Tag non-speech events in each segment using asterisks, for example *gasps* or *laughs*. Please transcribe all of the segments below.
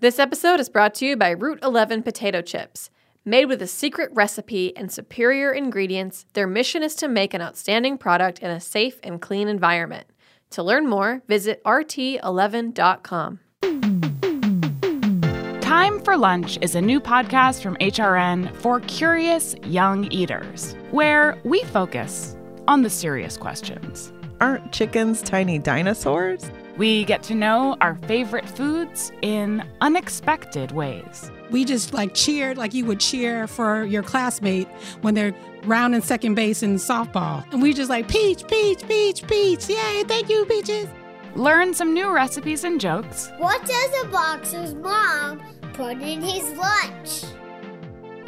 This episode is brought to you by Route 11 potato chips. Made with a secret recipe and superior ingredients, their mission is to make an outstanding product in a safe and clean environment. To learn more, visit rt11.com. Time for Lunch is a new podcast from HRN for curious young eaters, where we focus on the serious questions. Aren't chickens tiny dinosaurs? We get to know our favorite foods in unexpected ways. We just like cheered like you would cheer for your classmate when they're rounding second base in softball. And we just like, Peach, Peach, Peach, Peach. Yay, thank you, Peaches. Learn some new recipes and jokes. What does a boxer's mom put in his lunch?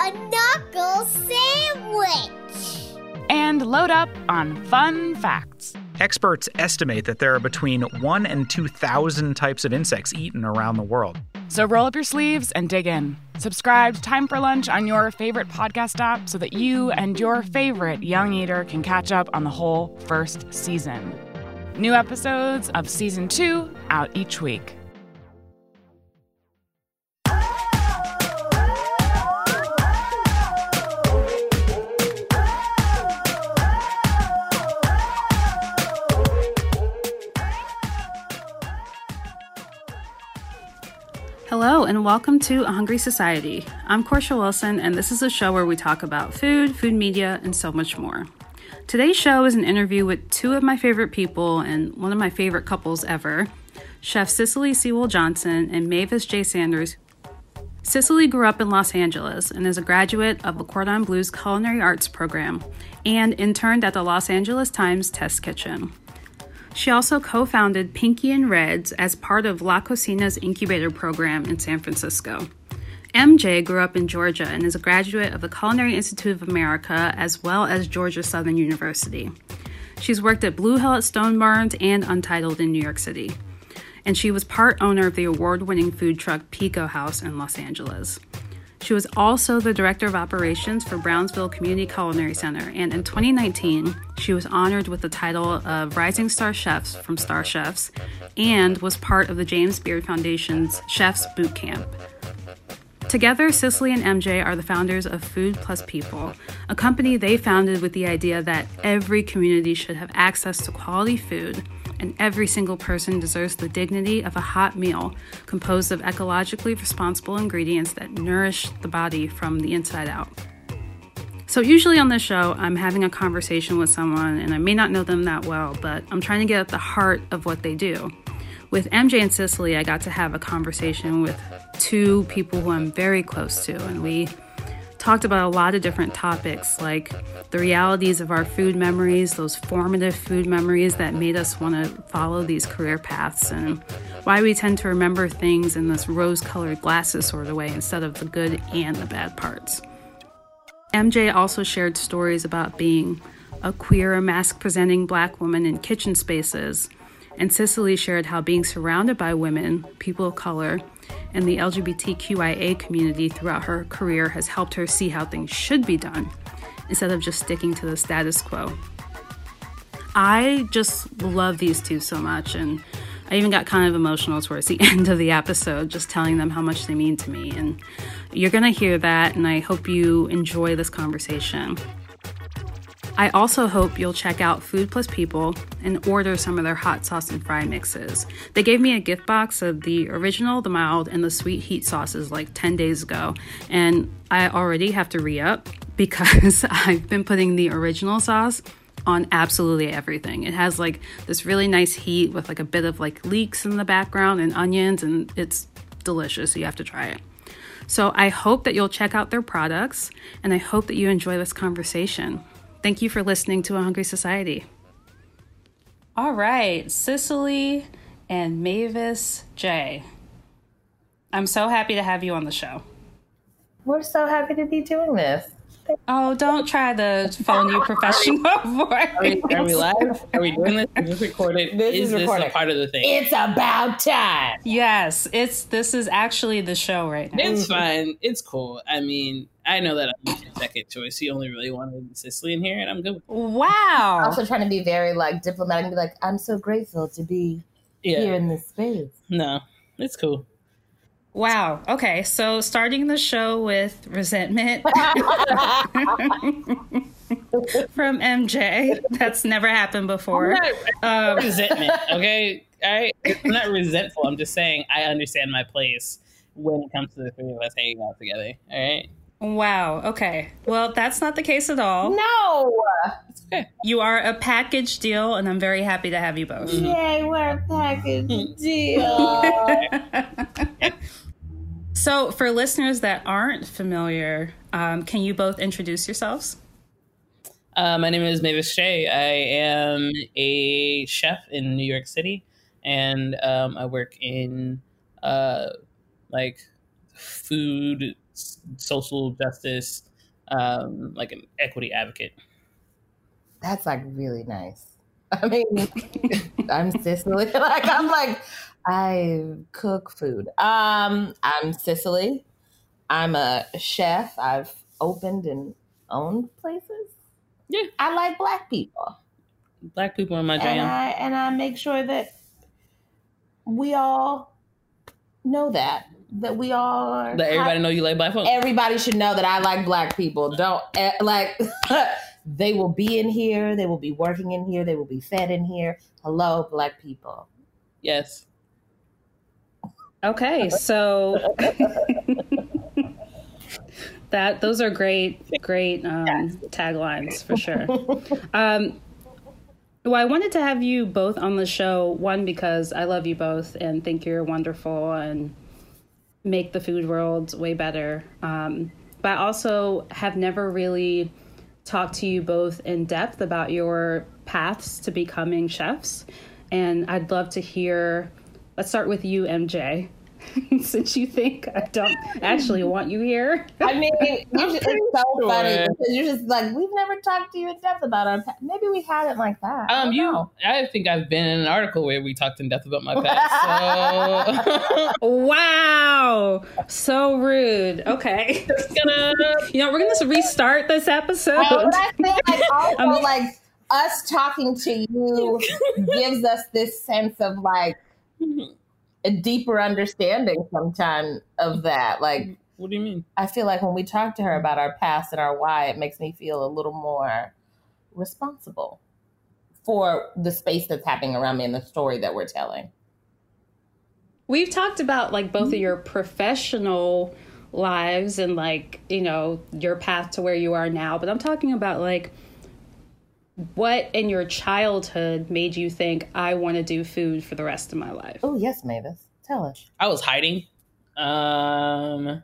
A knuckle sandwich. And load up on fun facts. Experts estimate that there are between 1 and 2,000 types of insects eaten around the world. So roll up your sleeves and dig in. Subscribe to Time for Lunch on your favorite podcast app so that you and your favorite young eater can catch up on the whole first season. New episodes of season two out each week. Hello, and welcome to A Hungry Society. I'm Portia Wilson, and this is a show where we talk about food, food media, and so much more. Today's show is an interview with two of my favorite people and one of my favorite couples ever Chef Sicily Sewell Johnson and Mavis Jay. Sanders. Sicily grew up in Los Angeles and is a graduate of the Cordon Bleu's Culinary Arts program and interned at the Los Angeles Times Test Kitchen. She also co founded Pinky and Reds as part of La Cocina's incubator program in San Francisco. MJ grew up in Georgia and is a graduate of the Culinary Institute of America as well as Georgia Southern University. She's worked at Blue Hill at Stone Barns and Untitled in New York City. And she was part owner of the award winning food truck Pico House in Los Angeles. She was also the Director of Operations for Brownsville Community Culinary Center, and in 2019, she was honored with the title of Rising Star Chefs from Star Chefs and was part of the James Beard Foundation's Chefs Boot Camp. Together, Sicily and MJ are the founders of Food Plus People, a company they founded with the idea that every community should have access to quality food and every single person deserves the dignity of a hot meal composed of ecologically responsible ingredients that nourish the body from the inside out. So, usually on this show, I'm having a conversation with someone, and I may not know them that well, but I'm trying to get at the heart of what they do. With MJ and Sicily, I got to have a conversation with two people who I'm very close to, and we talked about a lot of different topics like the realities of our food memories, those formative food memories that made us want to follow these career paths, and why we tend to remember things in this rose colored glasses sort of way instead of the good and the bad parts. MJ also shared stories about being a queer, masc presenting black woman in kitchen spaces, and Sicily shared how being surrounded by women, people of color, and the LGBTQIA community throughout her career has helped her see how things should be done instead of just sticking to the status quo. I just love these two so much, and I even got kind of emotional towards the *laughs* end of the episode, just telling them how much they mean to me. And you're gonna hear that, and I hope you enjoy this conversation. I also hope you'll check out Food Plus People and order some of their hot sauce and fry mixes. They gave me a gift box of the original, the mild, and the sweet heat sauces like 10 days ago, and I already have to re up *laughs* because I've been putting the original sauce on absolutely everything. It has like this really nice heat with like a bit of like leeks in the background and onions, and it's delicious. You have to try it. So I hope that you'll check out their products, and I hope that you enjoy this conversation. Thank you for listening to A Hungry Society. All right, Sicily and Mavis Jay. I'm so happy to have you on the show. We're so happy to be doing this. Oh, don't try the phone you professional *laughs* *laughs* voice. Are we, are we live? Are we doing this? Is this recorded? *laughs* This is is this a part of the thing? It's about time. Yes, it's this is actually the show right now. It's fine. It's cool. I mean, I know that I'm your second choice. He only really wanted Sicily in here, and I'm good. with Wow. Also trying to be very like diplomatic and be like, I'm so grateful to be Yeah. here in this space. No, it's cool. Wow. Okay. So starting the show with resentment *laughs* from MJ. That's never happened before. Um, resentment. *laughs* Okay. I, I'm not resentful. I'm just saying I understand my place when it comes to the three of us hanging out together. All right. Wow. Okay. Well, that's not the case at all. No. It's okay. You are a package deal, and I'm very happy to have you both. Yay, we're a package deal. *laughs* So, for listeners that aren't familiar, um, can you both introduce yourselves? Uh, my name is Mavis Jay. I am a chef in New York City, and um, I work in uh, like food, social justice, um, like an equity advocate. That's like really nice. *laughs* I mean, *laughs* I'm Sicily. *laughs* Like I'm like I cook food. Um, I'm Sicily. I'm a chef. I've opened and owned places. Yeah. I like black people. Black people are my and jam. I and I make sure that we all know that that we all are. Let everybody know you like black folks. Everybody should know that I like black people. Don't eh, like. They will be in here. They will be working in here. They will be fed in here. Hello, black people. Yes. Okay, so *laughs* that those are great, great um, taglines for sure. Um, well, I wanted to have you both on the show. One because I love you both and think you're wonderful and make the food world way better. Um, but I also have never really talked to you both in depth about your paths to becoming chefs, and I'd love to hear. Let's start with you, MJ. *laughs* Since you think I don't actually want you here. I mean, you *laughs* just, it's so sure. funny because you're just like we've never talked to you in depth about our. pa- Maybe we haven't like that. Um, don't you. know. I think I've been in an article where we talked in depth about my past. *laughs* So Wow, so rude. Okay, gonna. you know we're gonna restart this episode. Well, I feel like also Um, like us talking to you gives us this sense of like a deeper understanding sometimes of that. Like What do you mean? I feel like when we talk to her about our past and our why, it makes me feel a little more responsible for the space that's happening around me and the story that we're telling. We've talked about like both of mm-hmm. your professional lives and like, you know, your path to where you are now, but I'm talking about like what in your childhood made you think I want to do food for the rest of my life? Oh yes, Mavis, tell us. I was hiding. Um,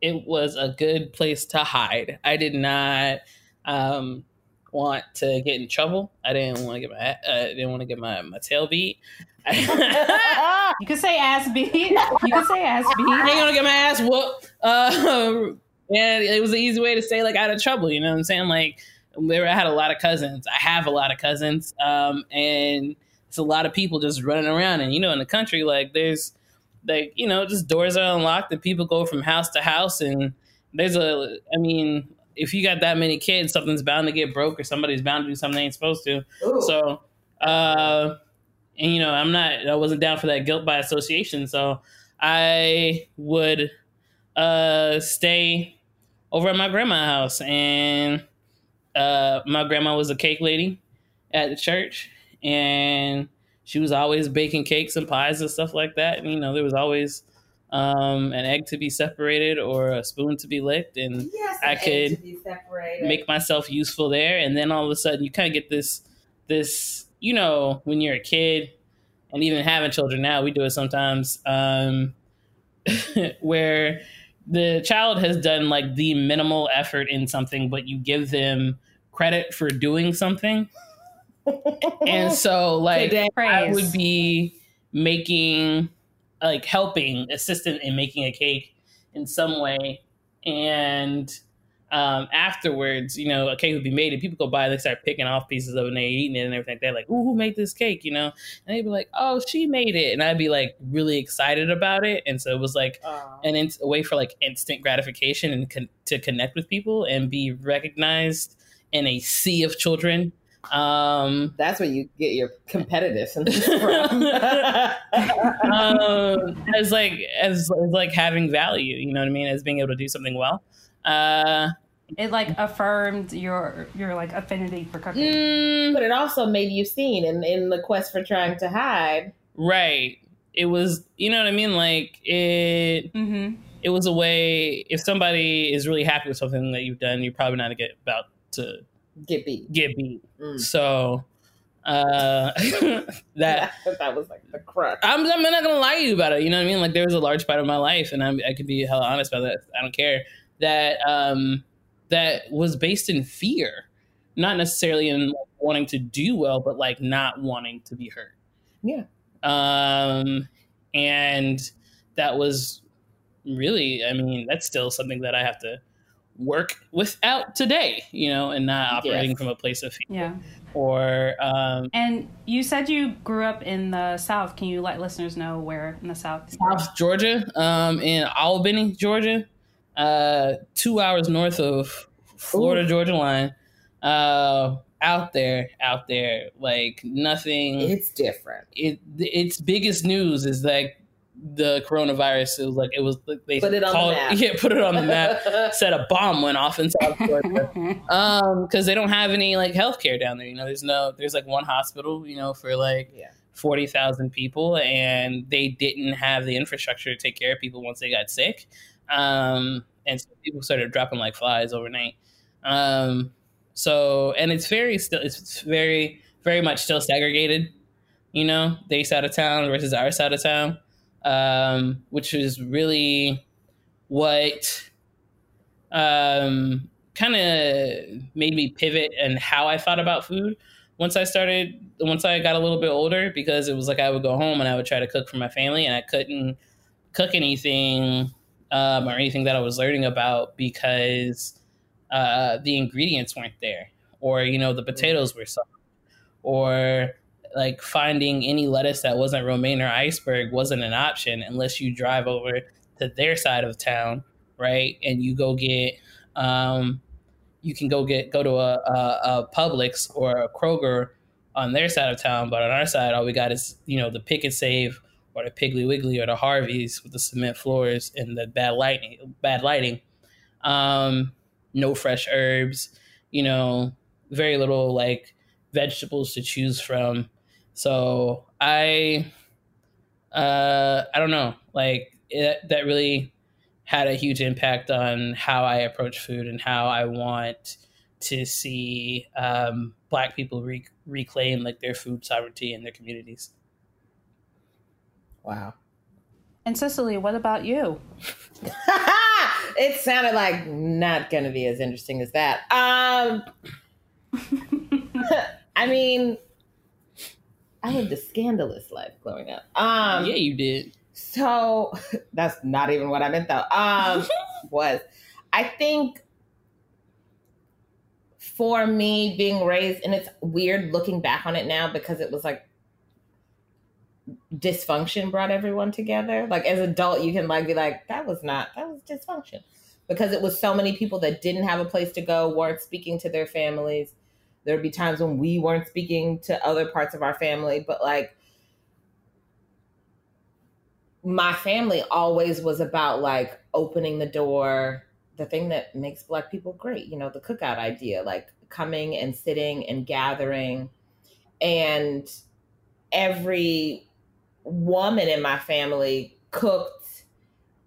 it was a good place to hide. I did not um, want to get in trouble. I didn't want to get my uh, I didn't want to get my, my tail beat. *laughs* *laughs* You could say ass beat. You could say ass beat. I ain't beat. gonna get my ass whooped. Uh, *laughs* and it was an easy way to stay like out of trouble. You know what I'm saying? Like, there I had a lot of cousins. I have a lot of cousins, um, and it's a lot of people just running around. And you know, in the country, like there's like you know, just doors are unlocked and people go from house to house. And there's a, I mean, if you got that many kids, something's bound to get broke or somebody's bound to do something they ain't supposed to. So, uh, and you know, I'm not, I wasn't down for that guilt by association. So I would uh, stay over at my grandma's house, and uh, my grandma was a cake lady at the church, and she was always baking cakes and pies and stuff like that. And you know, there was always um, an egg to be separated or a spoon to be licked, and Yes, I an could to be separated. make myself useful there and then all of a sudden you kind of get this this you know when you're a kid and even having children now we do it sometimes um *laughs* where the child has done like the minimal effort in something but you give them credit for doing something. And *laughs* so like I Praise. would be making like helping assistant in making a cake in some way. And um, afterwards, you know, a cake would be made and people go by and they start picking off pieces of it and they eating it and everything like that. Like, ooh, who made this cake? You know? And they'd be like, oh, she made it. And I'd be like really excited about it. And so it was like an in- a way for like instant gratification and con- to connect with people and be recognized in a sea of children Um, That's where you get your competitiveness *laughs* from. *laughs* um, as like as, as like having value, you know what I mean, as being able to do something well. Uh, It like affirmed your your like affinity for cooking. mm, but it also made you seen in, in the quest for trying to hide. right. It was, you know what I mean. Like it, Mm-hmm. it was a way. If somebody is really happy with something that you've done, you're probably not get about to Get beat. get beat. Mm. So uh, *laughs* that *laughs* that was like the crux. I'm, I'm not gonna lie to you about it. You know what I mean? Like there was a large part of my life, and I'm, I could be hella honest about that. I don't care that um, that was based in fear, not necessarily in like, wanting to do well, but like not wanting to be hurt. Yeah. Um, and that was really, I mean, that's still something that I have to work without today. You know, and not operating Yes. from a place of fear Yeah. or um, And you said you grew up in the South. Can you let listeners know where in the South? South Georgia, um, in Albany, Georgia, uh, two hours north of Florida Georgia line. Uh, out there, out there, like nothing. It's different. it its biggest news is like the coronavirus. It was like it was they Put it on the map. *laughs* Yeah, put it on the map. *laughs* Said a bomb went off in South *laughs* um, because they don't have any like healthcare down there. You know, there's no there's like one hospital. You know, for like Yeah. forty thousand people, and they didn't have the infrastructure to take care of people once they got sick. Um, and so people started dropping like flies overnight. Um, so and it's very still it's very very much still segregated. You know, their side of town versus our side of town, um, which is really what um, kind of made me pivot and how I thought about food once I started once I got a little bit older because it was like I would go home and I would try to cook for my family and I couldn't cook anything um, or anything that I was learning about because uh, the ingredients weren't there or you know the potatoes were soft or like finding any lettuce that wasn't romaine or iceberg wasn't an option unless you drive over to their side of town right and you go get um, you can go get go to a, a, a Publix or a Kroger on their side of town, but on our side, all we got is you know the Pick and Save or the Piggly Wiggly or the Harveys with the cement floors and the bad lighting. Bad lighting. Um, no fresh herbs. You know, very little like vegetables to choose from. So I, uh, I don't know, like it, that really had a huge impact on how I approach food and how I want to see um, Black people re- reclaim like their food sovereignty in their communities. Wow. And Sicily, what about you? *laughs* it sounded like not going to be as interesting as that. Um, *laughs* I mean, I lived a scandalous life growing up. Um, yeah, you did. So *laughs* that's not even what I meant though. Um, was I think for me being raised, and it's weird looking back on it now because it was like dysfunction brought everyone together. Like as adult, you can like be like, that was not that was dysfunction because it was so many people that didn't have a place to go, weren't speaking to their families. There would be times when we weren't speaking to other parts of our family, but like my family always was about like opening the door the thing that makes black people great you know the cookout idea like coming and sitting and gathering and every woman in my family cooked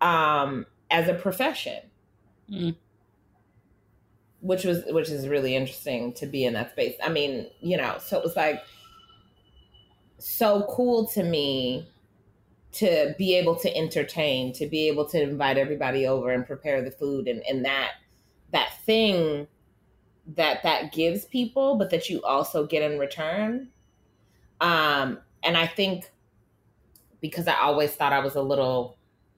um as a profession Mm. which was which is really interesting to be in that space i mean you know so it was like so cool to me to be able to entertain, to be able to invite everybody over and prepare the food and, and that that thing that that gives people, but that you also get in return. Um, and I think because I always thought I was a little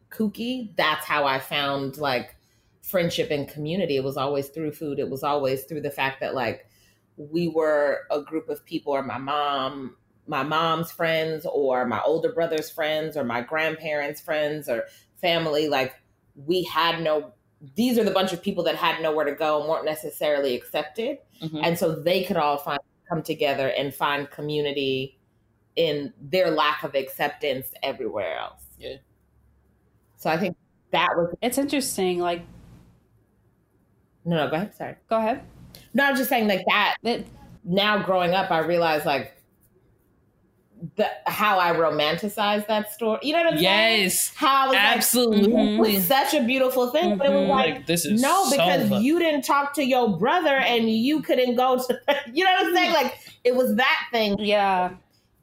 kooky, that's how I found like friendship and community. It was always through food. It was always through the fact that like we were a group of people or my mom my mom's friends or my older brother's friends or my grandparents' friends or family. Like we had no, these are the bunch of people that had nowhere to go and weren't necessarily accepted. Mhm. And so they could all find come together and find community in their lack of acceptance everywhere else. Yeah. So I think that was It's interesting. Like, no, no. Go ahead. Sorry. go ahead. No, I'm just saying like that. It, Now growing up, I realized like the how I romanticized that story. You know what I'm saying? Yes. How I was like, Absolutely. it was *laughs* such a beautiful thing, but it was Mhm. like, Like, this is no, so because fuck- you didn't talk to your brother and you couldn't go to. *laughs* You know what I'm saying? Like it was that thing. yeah.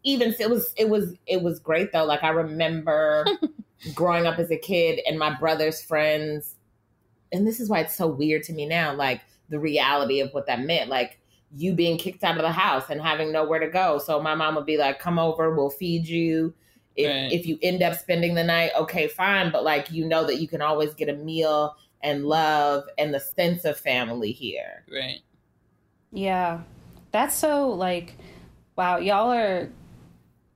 Even it was it was it was great though. Like I remember *laughs* growing up as a kid and my brother's friends, and this is why it's so weird to me now. Like the reality of what that meant. Like you being kicked out of the house and having nowhere to go. So my mom would be like, "Come over, we'll feed you." If Right. if you end up spending the night, okay, fine. But like you know that you can always get a meal and love and the sense of family here. Right. Yeah. That's so like wow, y'all are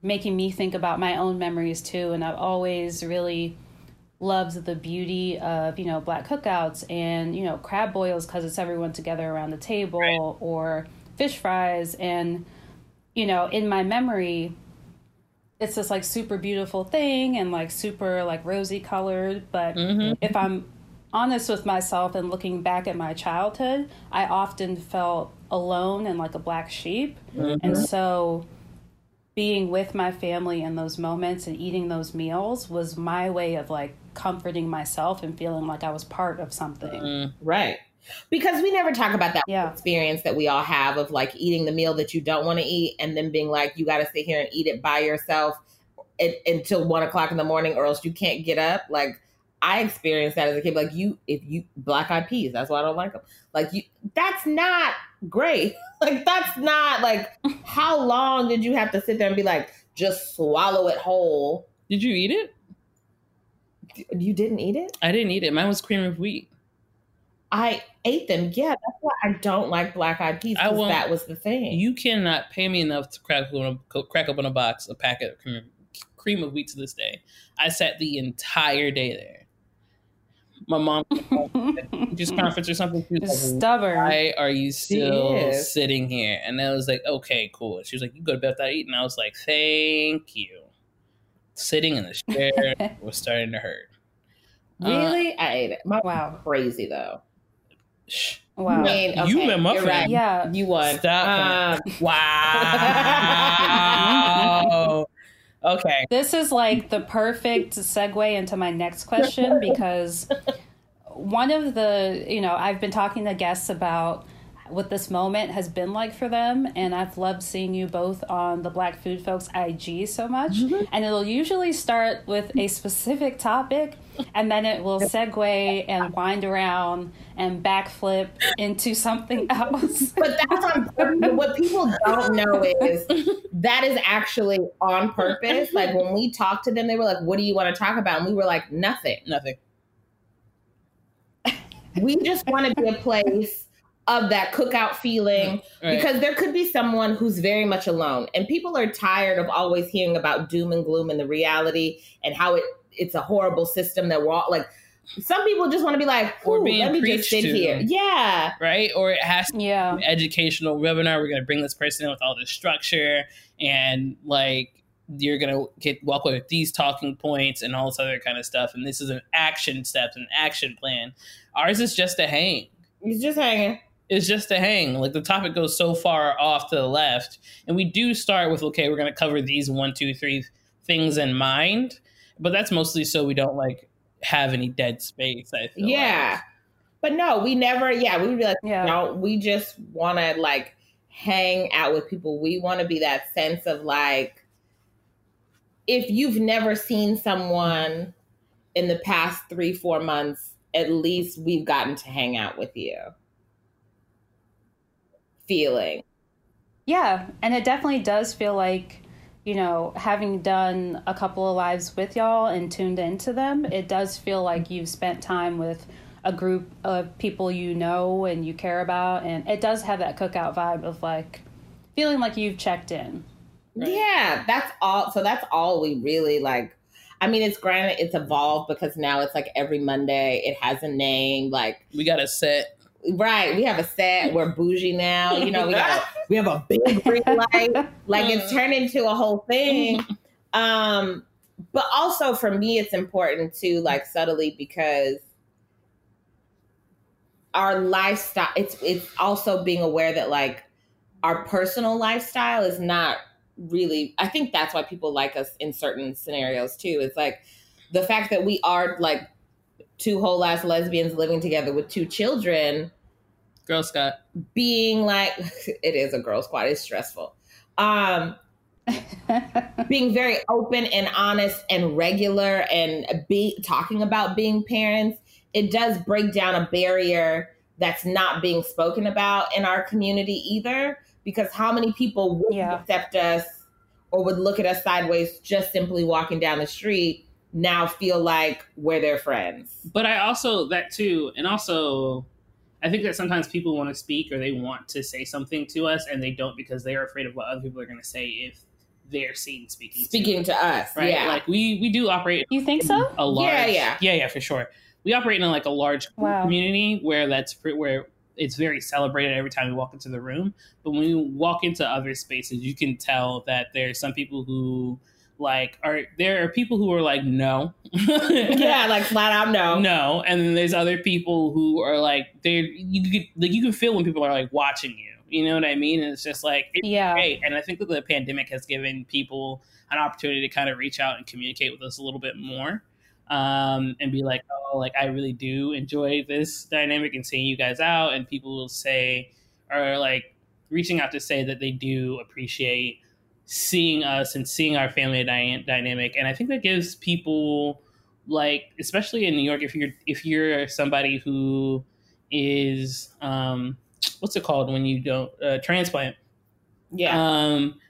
making me think about my own memories too. And I've always really loved the beauty of, you know, black cookouts and, you know, crab boils cuz it's everyone together around the table or fish fries. And you know, in my memory it's this like super beautiful thing and like super like rosy colored, but mm-hmm. if I'm honest with myself and looking back at my childhood, I often felt alone and like a black sheep. Mm-hmm. And so being with my family in those moments and eating those meals was my way of like comforting myself and feeling like I was part of something. Mm, right. Because we never talk about that Yeah. experience that we all have of like eating the meal that you don't want to eat and then being like, you got to sit here and eat it by yourself it, until one o'clock in the morning or else you can't get up. Like, I experienced that as a kid. Like, you, if you, black eyed peas, that's why I don't like them. Like, you, that's not great. *laughs* like, that's not like, how long did you have to sit there and be like, just swallow it whole? Did you eat it? You didn't eat it? I didn't eat it. Mine was cream of wheat. I ate them. Yeah, that's why I don't like black eyed peas. I won't- that was the thing. You cannot pay me enough to crack open a, crack open a box, a packet of cream, cream of wheat to this day. I sat the entire day there. My mom *laughs* just conference or something. She was like, Stubborn. Why are you still sitting here? And I was like, okay, cool. She was like, you go to bed without eating. And I was like, thank you. Sitting in the *laughs* chair was starting to hurt. Uh, really? I ate it. My Wow. crazy though. shh. Wow. I mean, You okay, been muffin. you're right. Yeah. You won. Stop. Um, Wow. *laughs* okay. This is like the perfect segue into my next question *laughs* because one of the, you know, I've been talking to guests about what this moment has been like for them, and I've loved seeing you both on the Black Food Folks IG so much. Mm-hmm. And it'll usually start with a specific topic, and then it will segue and wind around and backflip into something *laughs* else. but that's on purpose. What people don't know is that is actually on purpose. Like when we talked to them, they were like, "What do you want to talk about?" And we were like, "Nothing." Nothing. We just want to be a place of that cookout feeling Right. because there could be someone who's very much alone and people are tired of always hearing about doom and gloom and the reality and how it it's a horrible system that we're all like some people just want to be like Or "Ooh, being let me just sit to. here yeah right? Or it has to Yeah. be an educational webinar. We're going to bring this person in with all this structure and like you're going to get walk away with these talking points and all this other kind of stuff. And this is an action steps, an action plan. Ours is just a hang. he's just hanging It's just a hang. Like the topic goes so far off to the left, and we do start with okay, we're going to cover these one, two, three things in mind, but that's mostly so we don't like have any dead space. I feel yeah like. but no we never yeah we would be like Yeah. no we just want to like hang out with people we want to be that sense of like if you've never seen someone in the past three four months at least we've gotten to hang out with you feeling Yeah, and it definitely does feel like, you know, having done a couple of lives with y'all and tuned into them, it does feel like you've spent time with a group of people you know and you care about, and it does have that cookout vibe of like feeling like you've checked in. Yeah, that's all. So that's all we really like. I mean, it's granted, it's evolved because now it's like every Monday, it has a name. Like, We got a set. Right. We have a set. We're bougie now. You know, we have a, we have a big ring light. Like it's turned into a whole thing. Um, but also for me, it's important to like subtly because our lifestyle. It's it's also being aware that like our personal lifestyle is not really. I think that's why people like us in certain scenarios too. It's like the fact that we are like two whole ass lesbians living together with two children. Girl Scout. Being like, *laughs* it is a girl squad. It's stressful. Um, *laughs* being very open and honest and regular and be talking about being parents, it does break down a barrier that's not being spoken about in our community either. Because how many people would Yeah. accept us or would look at us sideways just simply walking down the street now feel like we're their friends? But I also that too, and also I think that sometimes people want to speak or they want to say something to us and they don't because they are afraid of what other people are going to say if they're seen speaking. Speaking to us, right? yeah. Like we we do operate. You think so? A large, Yeah, yeah. yeah, yeah, for sure. We operate in like a large Wow. community where that's where it's very celebrated every time we walk into the room. But when you walk into other spaces, you can tell that there's some people who like are there are people who are like no, *laughs* yeah, like flat out no. no, and then there's other people who are like they're you can like you can feel when people are like watching you. You know what I mean? And it's just like it's Yeah. great. And I think that the pandemic has given people an opportunity to kind of reach out and communicate with us a little bit more. Um, and be like, oh, like I really do enjoy this dynamic and seeing you guys out. And people will say, or like reaching out to say that they do appreciate seeing us and seeing our family dy- dynamic. And I think that gives people like, especially in New York, if you're if you're somebody who is um, what's it called when you don't uh, transplant Yeah. um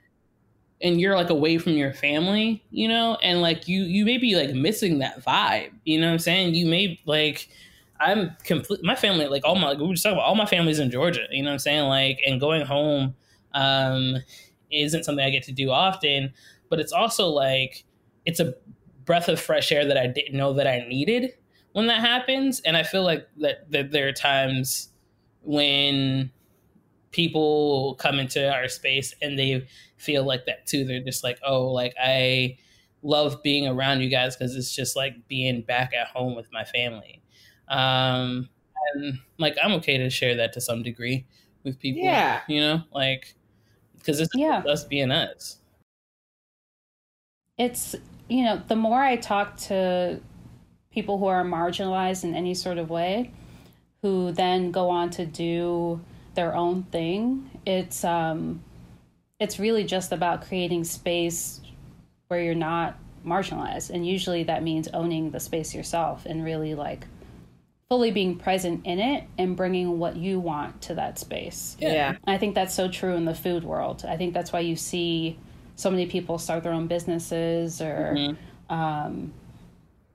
and you're like away from your family you know and like you you may be like missing that vibe you know what i'm saying you may like i'm complete my family like all my we were just talking about all my family's in georgia you know what i'm saying like and going home um isn't something i get to do often but it's also like it's a breath of fresh air that i didn't know that i needed when that happens and i feel like that, that there are times when people come into our space and they feel like that too. They're just like, oh, like I love being around you guys because it's just like being back at home with my family. Um, and like I'm okay to share that to some degree with people. Yeah. you know, like because it's Yeah. us being us. it's you know the more i talk to people who are marginalized in any sort of way who then go on to do their own thing it's um it's really just about creating space where you're not marginalized and usually that means owning the space yourself and really like fully being present in it and bringing what you want to that space yeah. I think that's so true in the food world. I think that's why you see so many people start their own businesses or, um,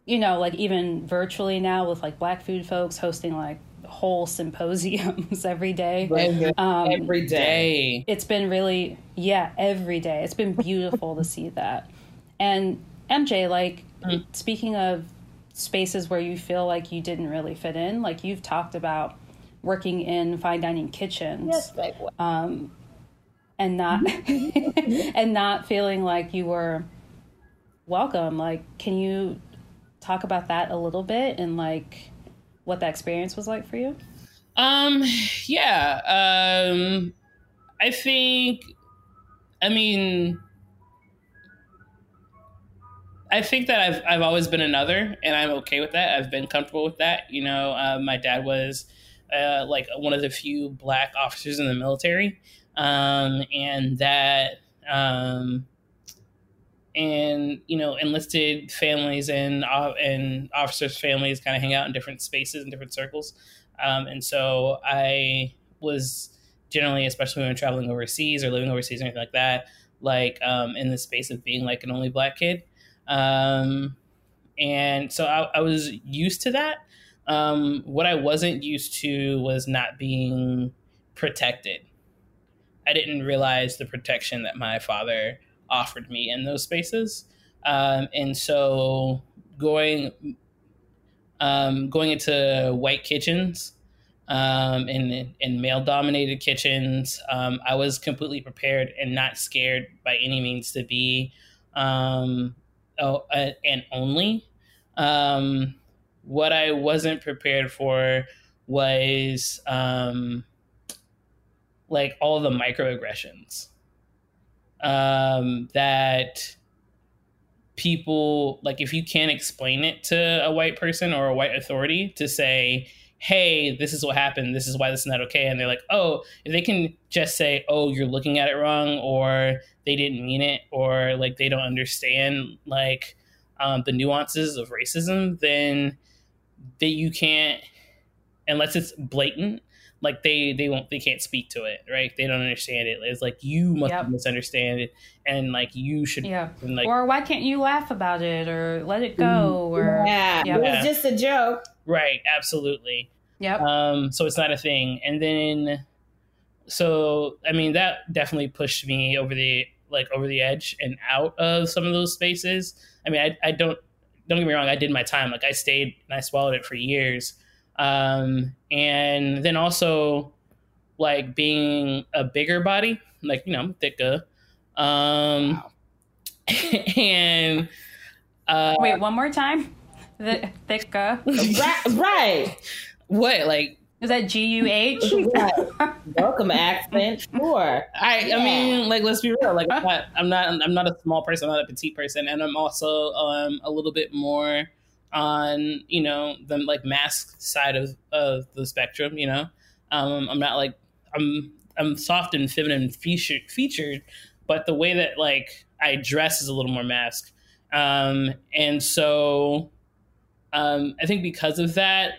you know, like even virtually now with like Black food folks hosting like whole symposiums *laughs* every day. Um, Every day. Day. it's been really, yeah, every day. It's been beautiful to see that. And MJ, like, speaking of spaces where you feel like you didn't really fit in, like you've talked about working in fine dining kitchens. Um, and not *laughs* and not feeling like you were welcome. Like can you talk about that a little bit and like what that experience was like for you? Um, yeah. Um, I think, I mean, I think that I've I've always been another, and I'm okay with that. I've been comfortable with that. You know, uh, my dad was uh, like one of the few black officers in the military, um, and that. Um, and you know, enlisted families and uh, and officers' families kind of hang out in different spaces and different circles. Um, and so I was generally, especially when traveling overseas or living overseas or anything like that, like um, in the space of being like an only black kid. Um, and so I, I was used to that. Um, what I wasn't used to was not being protected. I didn't realize the protection that my father offered me in those spaces. Um, and so going um, going into white kitchens um, in in male dominated kitchens. Um, I was completely prepared and not scared by any means to be um, oh, uh, and only. Um, what I wasn't prepared for was um, like all the microaggressions um, that people like if you can't explain it to a white person or a white authority to say hey this is what happened this is why this is not okay and they're like oh if they can just say oh you're looking at it wrong or they didn't mean it or like they don't understand like um, the nuances of racism then that you can't unless it's blatant like they they won't they can't speak to it right? They don't understand it. It's like you must Yep. misunderstand it and like you should Yeah. and, like or why can't you laugh about it or let it go or Yeah, Yeah. it was just a joke. right. Absolutely. Yeah um so it's not a thing. And then so i mean that definitely pushed me over the like over the edge and out of some of those spaces. I mean i, I don't don't get me wrong i did my time. Like i stayed and i swallowed it for years um and then also like being a bigger body like you know I'm thicker um *laughs* and uh Wait, one more time. The thick uh, Right, right. what like is that G U H? Welcome accent. Sure. I, Yeah. I mean, like, let's be real. Like, I'm not, I'm not, I'm not a small person. I'm not a petite person, and I'm also um, a little bit more on, you know, the like masc side of, of the spectrum. You know, um, I'm not like I'm, I'm soft and feminine featured, featured, but the way that like I dress is a little more masc, um, and so um, I think because of that,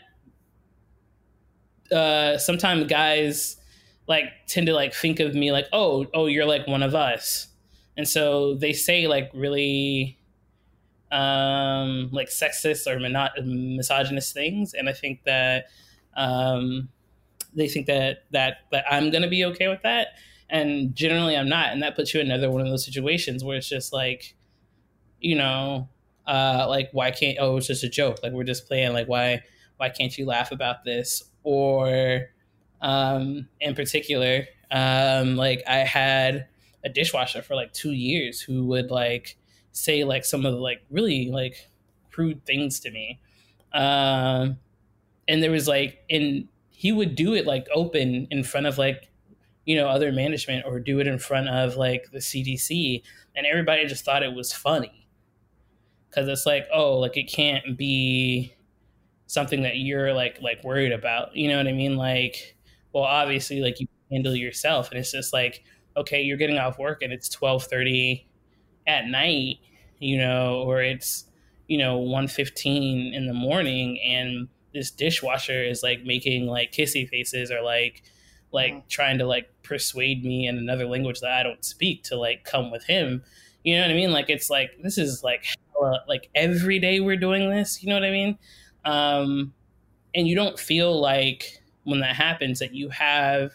uh, sometimes guys like tend to like think of me like oh oh you're like one of us and so they say like really um like sexist or misogynist things. And i think that um they think that that that i'm gonna be okay with that. And generally i'm not. And that puts you in another one of those situations where it's just like you know uh like why can't oh it's just a joke. Like we're just playing like why why can't you laugh about this? Or um, in particular, um, like I had a dishwasher for like two years who would like say like some of the like really like crude things to me. Um, and there was like, and he would do it like open in front of like, you know, other management or do it in front of like the CDC. And everybody just thought it was funny. Cause it's like, oh, like it can't be something that you're like like worried about. You know what I mean? Like, well, obviously, like you handle yourself, and it's just like, okay, you're getting off work and it's twelve thirty at night, you know, or it's you know one fifteen in the morning, and this dishwasher is like making like kissy faces or like like trying to like persuade me in another language that I don't speak to like come with him. You know what I mean? Like it's like this is like like every day we're doing this. You know what I mean? Um, and you don't feel like when that happens that you have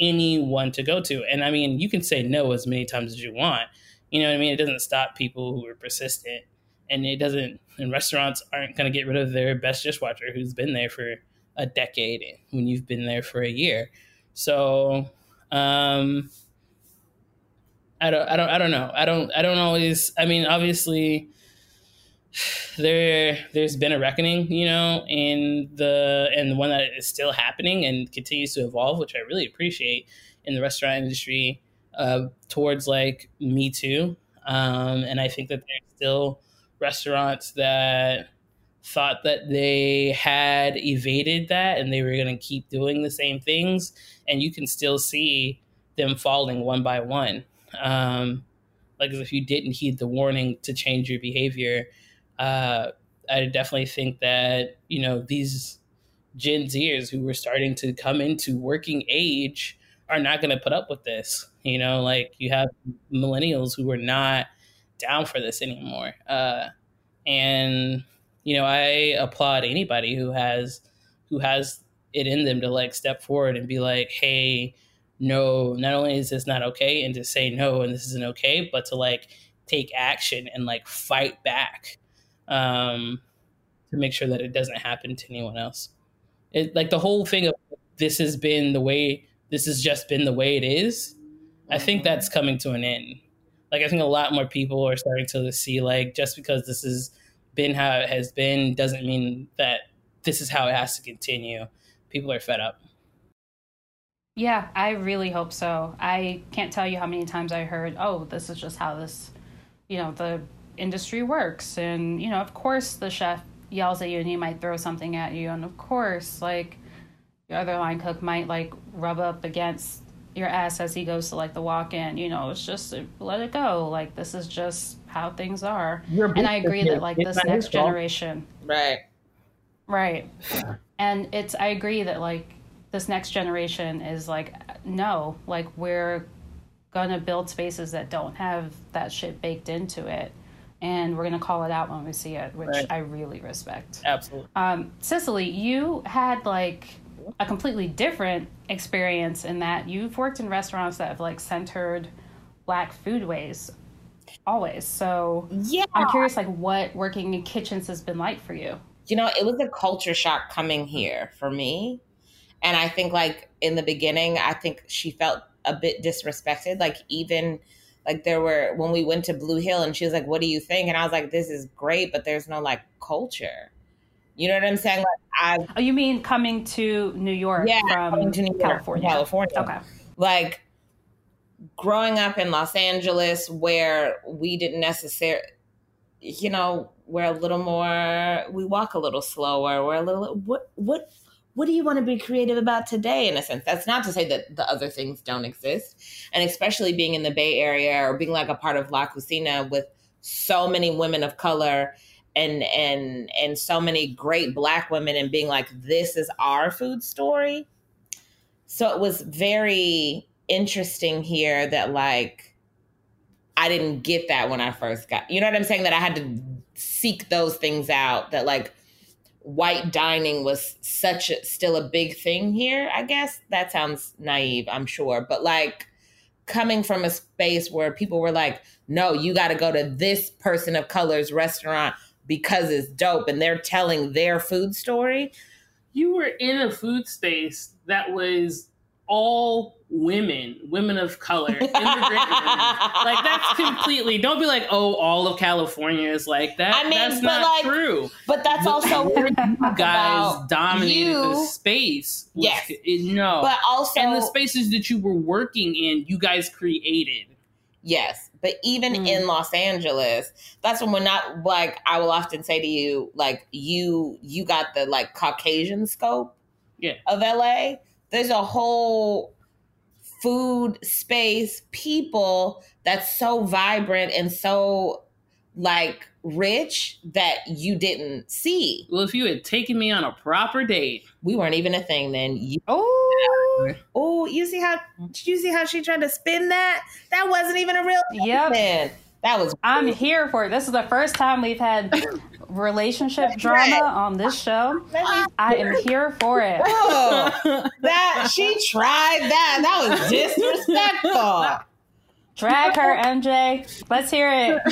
anyone to go to. And I mean, you can say no as many times as you want. You know what I mean? It doesn't stop people who are persistent. And it doesn't, and restaurants aren't going to get rid of their best dishwasher who's been there for a decade when you've been there for a year. So, um, I don't, I don't, I don't know. I don't, I don't always, I mean, obviously, *sighs* there there's been a reckoning you know in the and the one that is still happening and continues to evolve which i really appreciate in the restaurant industry uh, towards like me too um, and i think that there's still restaurants that thought that they had evaded that and they were going to keep doing the same things and you can still see them falling one by one um, like if you didn't heed the warning to change your behavior uh, I definitely think that you know these Gen Zers who were starting to come into working age are not going to put up with this. You know, like you have millennials who are not down for this anymore, uh, and you know I applaud anybody who has who has it in them to like step forward and be like, hey, no, not only is this not okay, and to say no and this isn't okay, but to like take action and like fight back um, to make sure that it doesn't happen to anyone else. It, like the whole thing of this has been the way this has just been the way it is. I think that's coming to an end. Like I think a lot more people are starting to see like just because this has been how it has been doesn't mean that this is how it has to continue. People are fed up. Yeah, I really hope so. I can't tell you how many times I heard, "Oh, this is just how this, you know, the industry works." And, you know, of course the chef yells at you and he might throw something at you, and of course, like your other line cook might like rub up against your ass as he goes to like the walk-in. You know, it's just let it go. Like this is just how things are. And I agree that like this next fault. generation Right. Right. *sighs* And it's I agree that like this next generation is like no, like we're gonna build spaces that don't have that shit baked into it. And we're gonna call it out when we see it, which Right. I really respect. Absolutely. Um, Sicily, you had like a completely different experience in that you've worked in restaurants that have like centered black foodways always. So Yeah. I'm curious like what working in kitchens has been like for you. you know, it was a culture shock coming here for me. And I think like in the beginning, I think she felt a bit disrespected. Like even like there were when we went to Blue Hill and she was like, What do you think? And I was like, This is great, but there's no like culture. You know what I'm saying? Like I Oh, you mean coming to New York yeah, from New York, California? California. Okay. Like growing up in Los Angeles where we didn't necessarily you know, we're a little more we walk a little slower. We're a little what what what do you want to be creative about today in a sense? That's not to say that the other things don't exist. And especially being in the Bay Area or being like a part of La Cocina with so many women of color and and and so many great black women and being like this is our food story. So it was very interesting here that like I didn't get that when I first got. You know what I'm saying? That I had to seek those things out. That like white dining was such a, still a big thing here. I guess that sounds naive. I'm sure, but like coming from a space where people were like, "No, you got to go to this person of color's restaurant because it's dope," and they're telling their food story. You were in a food space that was all women, women of color, immigrant women. *laughs* Like that's completely. Don't be like, oh, all of California is like that. I mean, that's but not like- true. But that's But- also *laughs* where Guys dominated the space. which- Yes. it- no. but also and the spaces that you were working in, you guys created. Yes, but even Mm. in Los Angeles, that's when we're not like I will often say to you, like you you got the like Caucasian scope Yeah. of LA. There's a whole food space, people that's so vibrant and so like rich that you didn't see. Well, if you had taken me on a proper date, We weren't even a thing then. You, Oh, oh, you see how did you see how she tried to spin that? That wasn't even a real Yep. then. That was I'm here for it. This is the first time we've had relationship drama on this show. I am here for it. Oh, that she tried that. That was *laughs* disrespectful. Drag her, MJ. Let's hear it.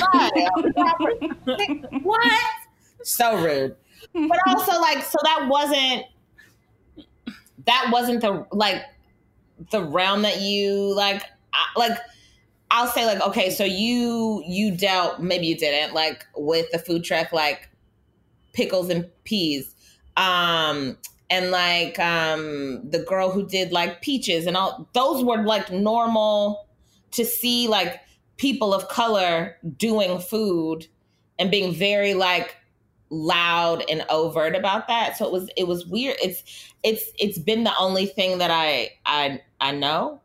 *laughs* what? So rude. But also like so that wasn't that wasn't the like the realm that you like I, like I'll say like okay so you you dealt maybe you didn't like with the food truck like pickles and peas um and like um the girl who did like peaches and all those were like normal to see like people of color doing food and being very like loud and overt about that. So it was it was weird. It's it's it's been the only thing that i i i know.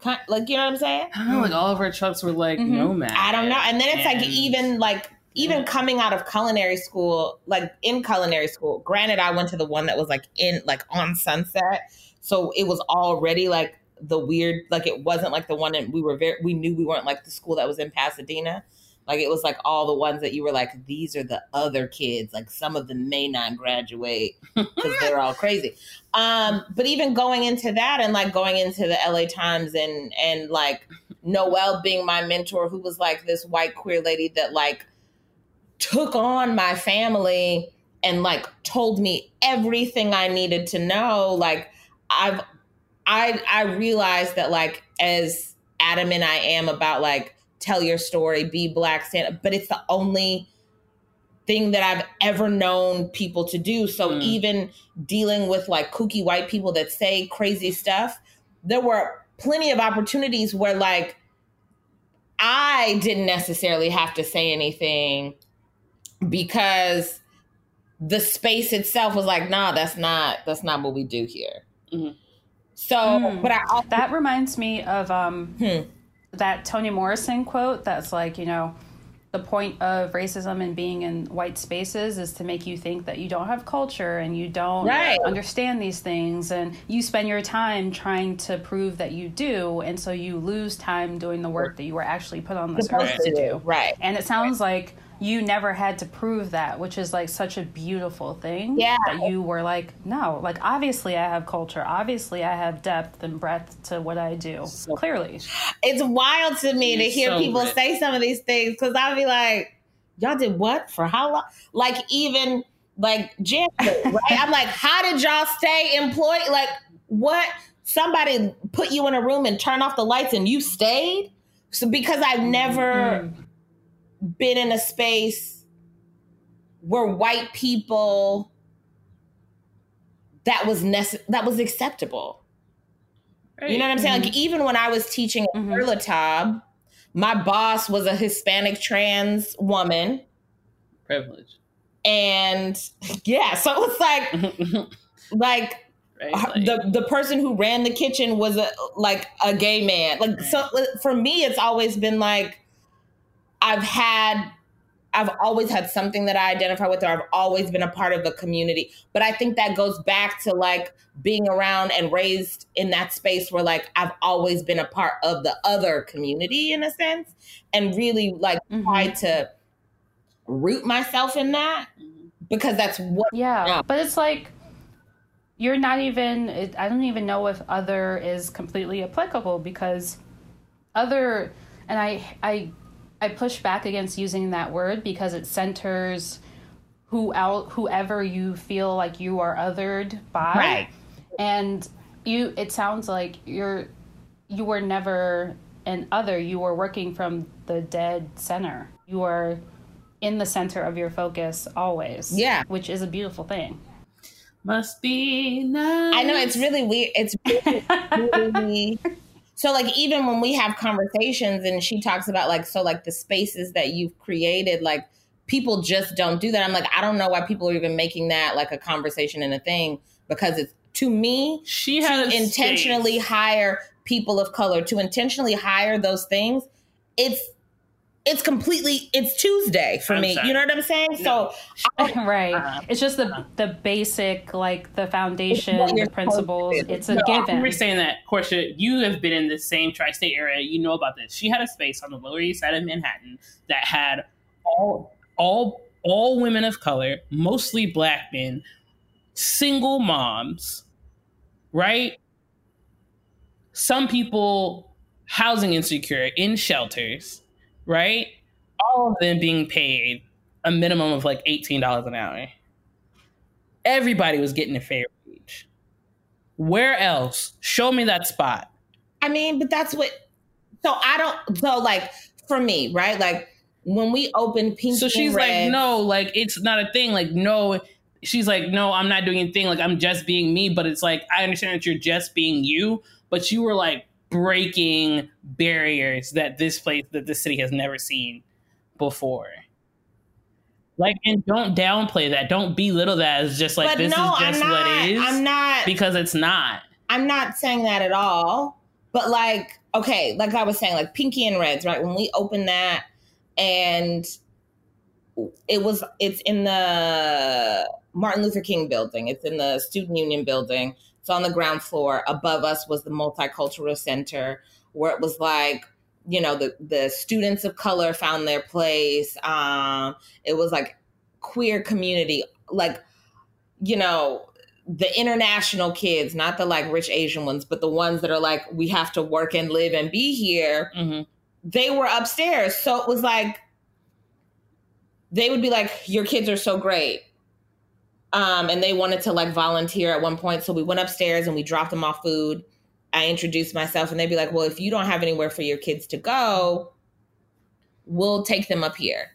Kind like you know what i'm saying? I don't know, like all of our trucks were like Mhm. nomad. i don't know. And then it's like even like even coming out of culinary school like in culinary school granted i went to the one that was like in like on sunset. So it was already like the weird like it wasn't like the one that we were very we knew we weren't like the school that was in pasadena. Like it was like all the ones that you were like these are the other kids. Like some of them may not graduate *laughs* because they're all crazy. Um but even going into that and like going into the la times and and like noelle being my mentor who was like this white queer lady that like took on my family and like told me everything i needed to know like I've I I realized that like as adamant I am about like tell your story, be black, stand up, but it's the only thing that I've ever known people to do. So Mm. even dealing with like kooky white people that say crazy stuff, there were plenty of opportunities where like I didn't necessarily have to say anything because the space itself was like, nah, that's not that's not what we do here. Mhm. So, Mm. but I also, That reminds me of um, Hmm. that Toni Morrison quote that's like, you know, the point of racism and being in white spaces is to make you think that you don't have culture and you don't Right. understand these things and you spend your time trying to prove that you do and so you lose time doing the work that you were actually put on this supposed earth to do. right? And it sounds like you never had to prove that, which is like such a beautiful thing. Yeah. That you were like, no, like obviously I have culture. Obviously I have depth and breadth to what I do. Clearly. It's wild to me to You're hear so people rich. say some of these things because I'll be like, y'all did what for how long? Like even like January, *laughs* right? I'm like, how did y'all stay employed? Like what? Somebody put you in a room and turn off the lights and you stayed? So because I've never mm-hmm. Been in a space where white people that was nece- that was acceptable. You know what I'm saying? Like even when I was teaching at Mhm. Erlatab, my boss was a Hispanic trans woman, Privilege. and *laughs* yeah, so it was like *laughs* like right? Like, the the person who ran the kitchen was a like a gay man. Like so for me, it's always been like I've had I've always had something that I identify with, or I've always been a part of the community. But I think that goes back to like being around and raised in that space where like I've always been a part of the other community in a sense, and really like Mhm. try to root myself in that because that's what Yeah, Yeah. but it's like you're not even. I don't even know if other is completely applicable because other, and I I I push back against using that word because it centers who out whoever you feel like you are othered by, Right. and you. It sounds like you're you were never an other. You were working from the dead center. You are in the center of your focus always. Yeah. which is a beautiful thing. must be nice. I know it's really weird. It's really, really *laughs* so like even when we have conversations and she talks about like so like the spaces that you've created, like people just don't do that. I'm like, I don't know why people are even making that like a conversation and a thing because it's to me She had to intentionally hire people of color, to intentionally hire those things, it's it's completely it's Tuesday for I'm me. sorry. You know what I'm saying? No. So *laughs* right. Uh-huh. It's just the the basic, like the foundation, the principles. It's a No, given. You were saying that, Portia, you have been in the same tri state area. You know about this. She had a space on the Lower East Side of Manhattan that had all all all women of color, mostly black men, single moms, right? Some people housing insecure in shelters, right? All of them being paid a minimum of like $18 an hour. Everybody was getting a fair wage. Where else? Show me that spot. I mean, but that's what. So I don't. So like for me, right? Like when we open Pink. So she's like, no, like it's not a thing. Like, no, she's like, no, I'm not doing a thing. Like, I'm just being me. But it's like, I understand that you're just being you, but you were like breaking barriers that this place, that this city has never seen before. Like, and don't downplay that. Don't belittle that as just like but this no, is just not. what it is. I'm not. because it's not. I'm not saying that at all. But like, okay, like I was saying, like Pinky and Reds, right? When we opened that, and it was, it's in the Martin Luther King building. It's in the Student Union building. It's on the ground floor. Above us was the Multicultural Center, where it was like, you know, the the students of color found their place. Um, it was like queer community, like, you know, the international kids, not the like rich Asian ones, but the ones that are like, we have to work and live and be here, hmm they were upstairs. So it was like, they would be like, your kids are so great. Um, and they wanted to like volunteer at one point. So we went upstairs and we dropped them off food. I introduced myself and they'd be like, well, if you don't have anywhere for your kids to go, we'll take them up here.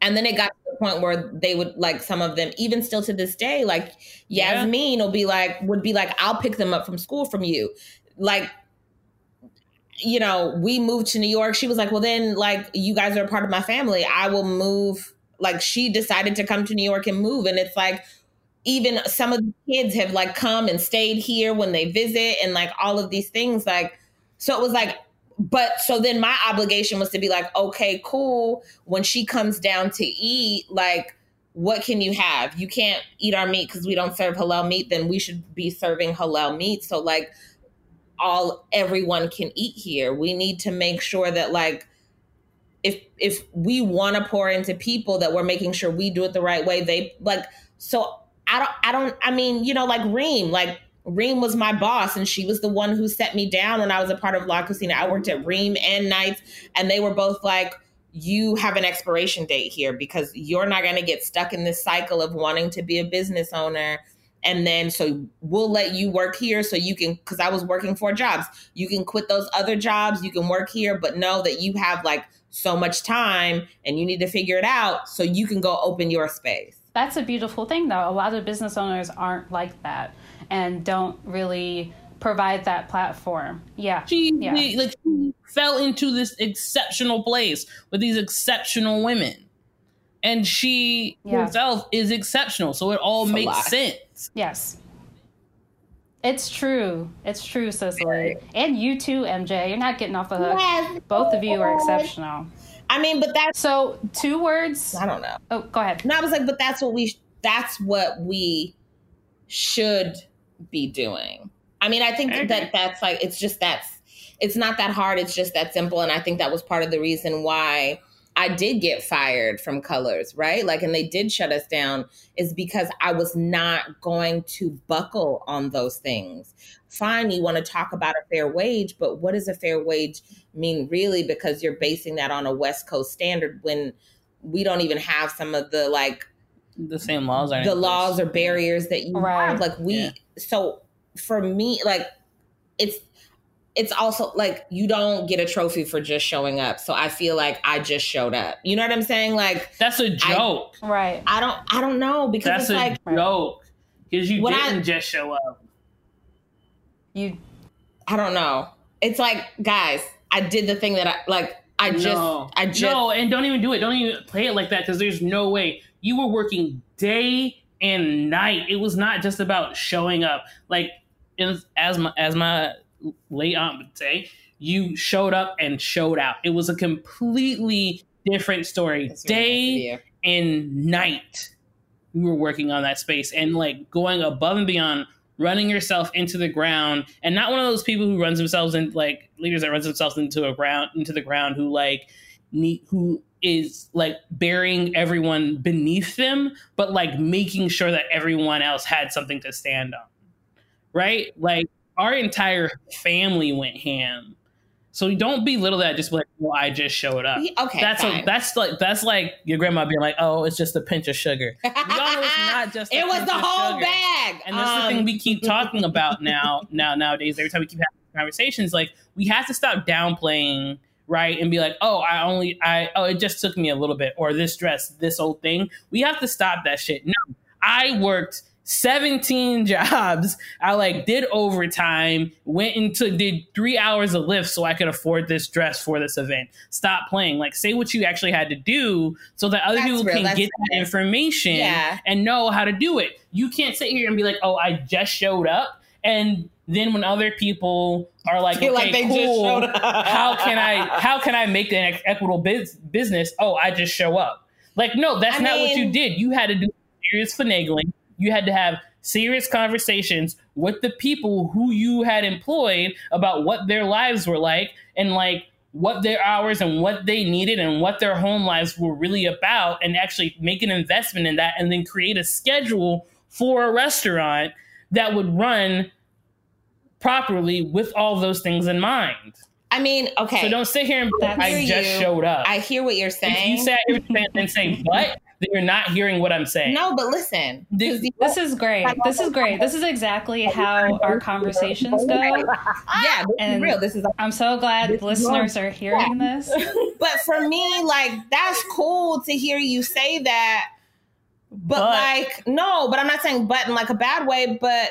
And then it got to the point where they would like some of them, even still to this day, like Yeah. Yasmin will be like, would be like, I'll pick them up from school from you. Like, you know, we moved to New York. She was like, well, then, like, you guys are a part of my family. I will move. Like, she decided to come to New York and move. And it's like, even some of the kids have like come and stayed here when they visit and like all of these things. Like, so it was like, but so then my obligation was to be like, okay, cool. When she comes down to eat, like, what can you have? You can't eat our meat because we don't serve halal meat. Then we should be serving halal meat. So like, all everyone can eat here. We need to make sure that like, if if we want to pour into people, that we're making sure we do it the right way. They like so. I don't. I don't. I mean, you know, like Reem, like Reem was my boss, and she was the one who set me down when I was a part of La Cocina. I worked at Reem and Nights, and they were both like, "You have an expiration date here because you're not going to get stuck in this cycle of wanting to be a business owner." And then, so we'll let you work here so you can, because I was working four jobs. You can quit those other jobs, you can work here, but know that you have like so much time and you need to figure it out so you can go open your space. That's a beautiful thing, though. A lot of business owners aren't like that and don't really provide that platform. Yeah. She yeah. like she fell into this exceptional place with these exceptional women. And she Yeah. herself is exceptional. So it all It's makes sense. Yes. It's true. It's true, Sicily. And you too, MJ. You're not getting off the hook. Yes, Both of you are exceptional. I mean, but that's, So, two words. I don't know. Oh, go ahead. No, I was like, but that's what we, that's what we should be doing. I mean, I think I that that's like, it's just that's, it's not that hard. It's just that simple. And I think that was part of the reason why I did get fired from Colors, right? Like, and they did shut us down is because I was not going to buckle on those things. Fine, you want to talk about a fair wage, but what does a fair wage mean really? Because you're basing that on a West Coast standard when we don't even have some of the like The same laws are in the place. laws or barriers that you Right. have. Like we Yeah. so for me, like it's it's also like you don't get a trophy for just showing up. So I feel like I just showed up. You know what I'm saying? Like That's a joke. Right. I don't I don't know because That's it's a like joke. Because you didn't just show up. You. I don't know. It's like guys, I did the thing that I like I just no. I just no, and don't even do it. Don't even play it like that because there's no way you were working day and night. It was not just about showing up. Like as my as my late on would say, you showed up and showed out. It was a completely different story. That's very nice of Day and night, we were working on that space and like going above and beyond. Running yourself into the ground, and not one of those people who runs themselves in like leaders that runs themselves into a ground into the ground who like need who is like burying everyone beneath them, but like making sure that everyone else had something to stand on. Right? Like our entire family went ham. So don't belittle that. Just be like, well, I just showed up. Okay, that's a, that's like that's like your grandma being like, oh, it's just a pinch of sugar. *laughs* Know it's not just. it was the whole sugar. bag. And that's the Um, thing we keep talking about *laughs* now, now nowadays. Every time we keep having conversations, like we have to stop downplaying, right? And be like, oh, I only, I, oh, it just took me a little bit, or this dress, this old thing. We have to stop that shit. No, I worked 17 *laughs* jobs. I like did overtime, went into did three hours of lift so I could afford this dress for this event. Stop playing. Like say what you actually had to do so that other That's people real. can get that information Yeah. and know how to do it. You can't sit here and be like, "Oh, I just showed up," and then when other people are like, Feel "Okay, like cool, showed up. how can I how can I make an equitable biz- business?" Oh, I just show up. Like, no, that's I not what you did. You had to do serious finagling. You had to have serious conversations with the people who you had employed about what their lives were like and like what their hours and what they needed and what their home lives were really about and actually make an investment in that and then create a schedule for a restaurant that would run properly with all those things in mind. I mean, okay. So don't sit here and I I just you. showed up. I hear what you're if saying. you say everything and say but, then you're not hearing what I'm saying. No, but listen. This- This is great. This is great. This is exactly how our conversations go. *laughs* Yeah, this And- is real. This is I'm so glad listeners are hearing this. *laughs* but for me, like that's cool to hear you say that. But, But- like, no, but I'm not saying but in like a bad way, but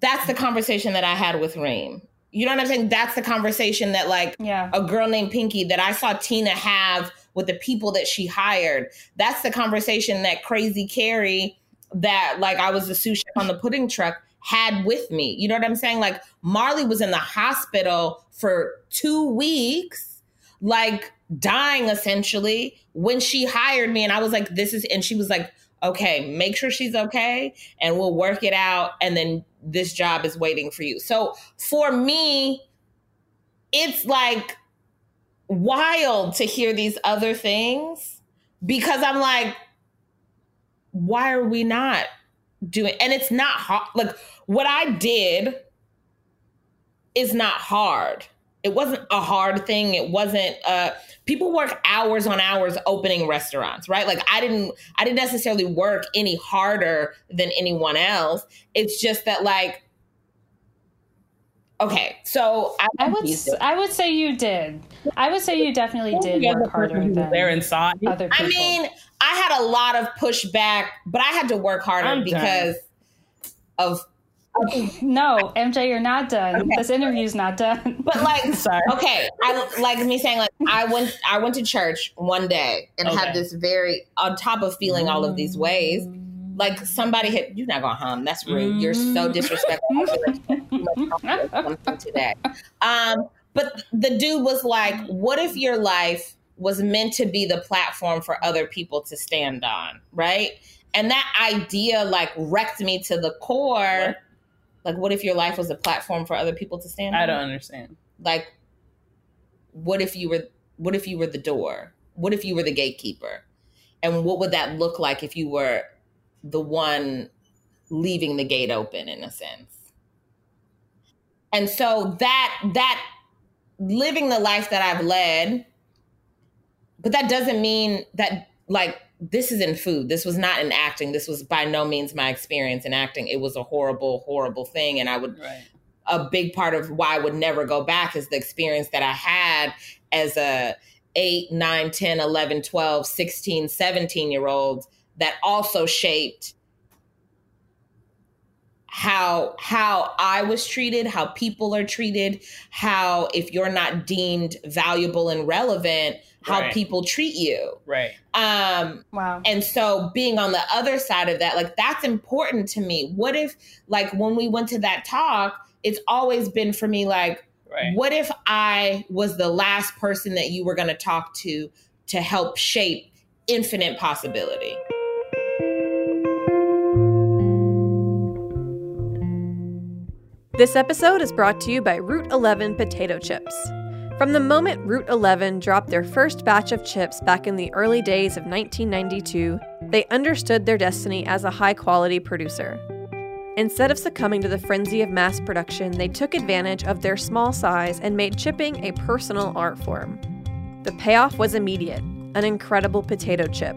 that's the conversation that I had with Reem. You know what I'm saying? That's the conversation that like Yeah. a girl named Pinky that I saw Tina have with the people that she hired. That's the conversation that Crazy Carrie, that like I was the sous chef on the pudding truck, had with me. You know what I'm saying? Like Marley was in the hospital for two weeks, like dying essentially, when she hired me. And I was like, this is, and she was like, okay, make sure she's okay and we'll work it out. And then this job is waiting for you. So for me, it's like wild to hear these other things because I'm like, why are we not doing? And it's not hard. Like what I did is not hard. It wasn't a hard thing. It wasn't. Uh, people work hours on hours opening restaurants, right? Like I didn't. I didn't necessarily work any harder than anyone else. It's just that like. Okay, so I, I would s- I would say you did. I would say you definitely did work harder person who's than there inside. other people. I mean, I had a lot of pushback, but I had to work harder I'm done. because of. *laughs* no, MJ, you're not done. This interview's not done. But like, *laughs* Sorry. okay, I like me saying like I went I went to church one day and had this very on top of feeling all of these ways. Like somebody had you're not gonna hum. That's rude. You're so disrespectful. I feel like you must talk to someone today. Um, but the dude was like, "What if your life was meant to be the platform for other people to stand on?" Right? And that idea like wrecked me to the core. What? Like, what if your life was a platform for other people to stand on? I don't understand. like what if you were what if you were the door what if you were the gatekeeper and what would that look like if you were the one leaving the gate open in a sense. And so that that living the life that i've led but that doesn't mean that like this is in food. This was not in acting. This was by no means my experience in acting. It was a horrible horrible thing. And i would Right. a big part of why I would never go back is the experience that I had as a 8, 9, 10, 11, 12, 16, 17 year old that also shaped how how I was treated, how people are treated, how if you're not deemed valuable and relevant, how Right. people treat you. Right. Um wow. and so being on the other side of that, like that's important to me. What if, like, when we went to that talk, it's always been for me, like, Right. what if I was the last person that you were going to talk to to help shape infinite possibility? This episode is brought to you by Route 11 potato chips. From the moment Route 11 dropped their first batch of chips back in the early days of 1992, they understood their destiny as a high quality producer. Instead of succumbing to the frenzy of mass production, they took advantage of their small size and made chipping a personal art form. The payoff was immediate an incredible potato chip.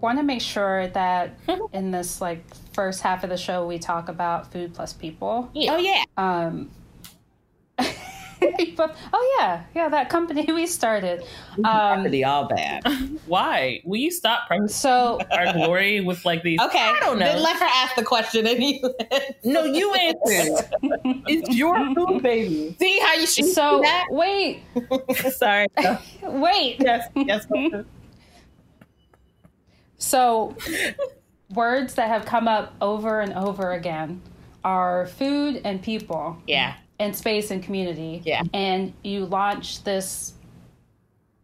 want to make sure that *laughs* in this like first half of the show we talk about food plus people. Oh, yeah. Um, *laughs* but, oh yeah, yeah, that company we started. Um, Pretty all bad. *laughs* Why? Will you stop practicing so our glory with like these? Okay. I don't know. Then let her ask the question and you no, you answer. it's your food, baby. see how you should so that? wait, Sorry. wait. yes. Yes. So, words that have come up over and over again are food and people, Yeah. and space and community. Yeah. And you launched this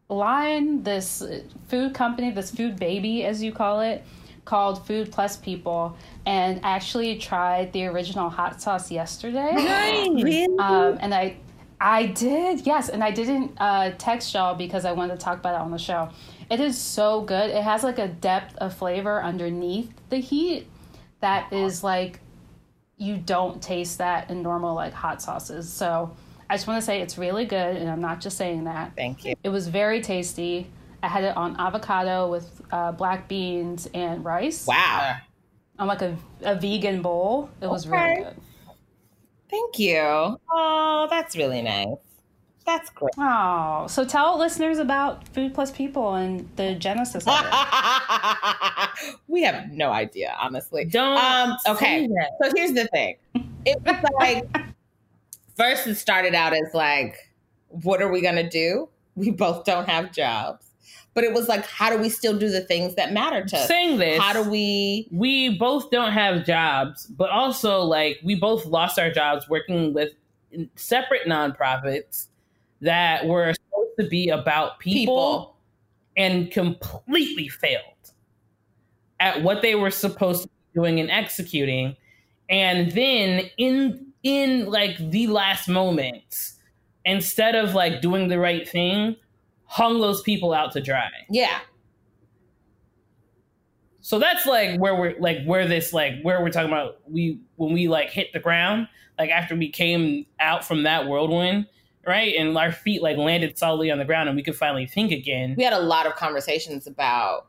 line, this food company, this food baby, as you call it, called Food Plus People, and actually tried the original hot sauce yesterday. *gasps* Really? Um, and I, I did, yes, and I didn't uh, text y'all because I wanted to talk about it on the show. It is so good. It has like a depth of flavor underneath the heat that is like you don't taste that in normal like hot sauces. So I just want to say it's really good, and I'm not just saying that. Thank you. It was very tasty. I had it on avocado with uh, black beans and rice Wow. on like a, a vegan bowl. It was really good. Thank you. Oh, that's really nice. That's great. Oh, so tell listeners about Food Plus People and the genesis of it. *laughs* we have no idea, honestly. Don't Um, okay. say. So here's the thing. It was like *laughs* first it started out as like, what are we gonna do? We both don't have jobs. But it was like, how do we still do the things that matter to us? saying this. How do we we both don't have jobs, but also like we both lost our jobs working with separate nonprofits that were supposed to be about people, People. and completely failed at what they were supposed to be doing and executing. And then in in like the last moments, instead of like doing the right thing, hung those people out to dry. Yeah. So that's like where we're like where this like where we're talking about we when we like hit the ground like after we came out from that whirlwind right and our feet like landed solidly on the ground and we could finally think again. We had a lot of conversations about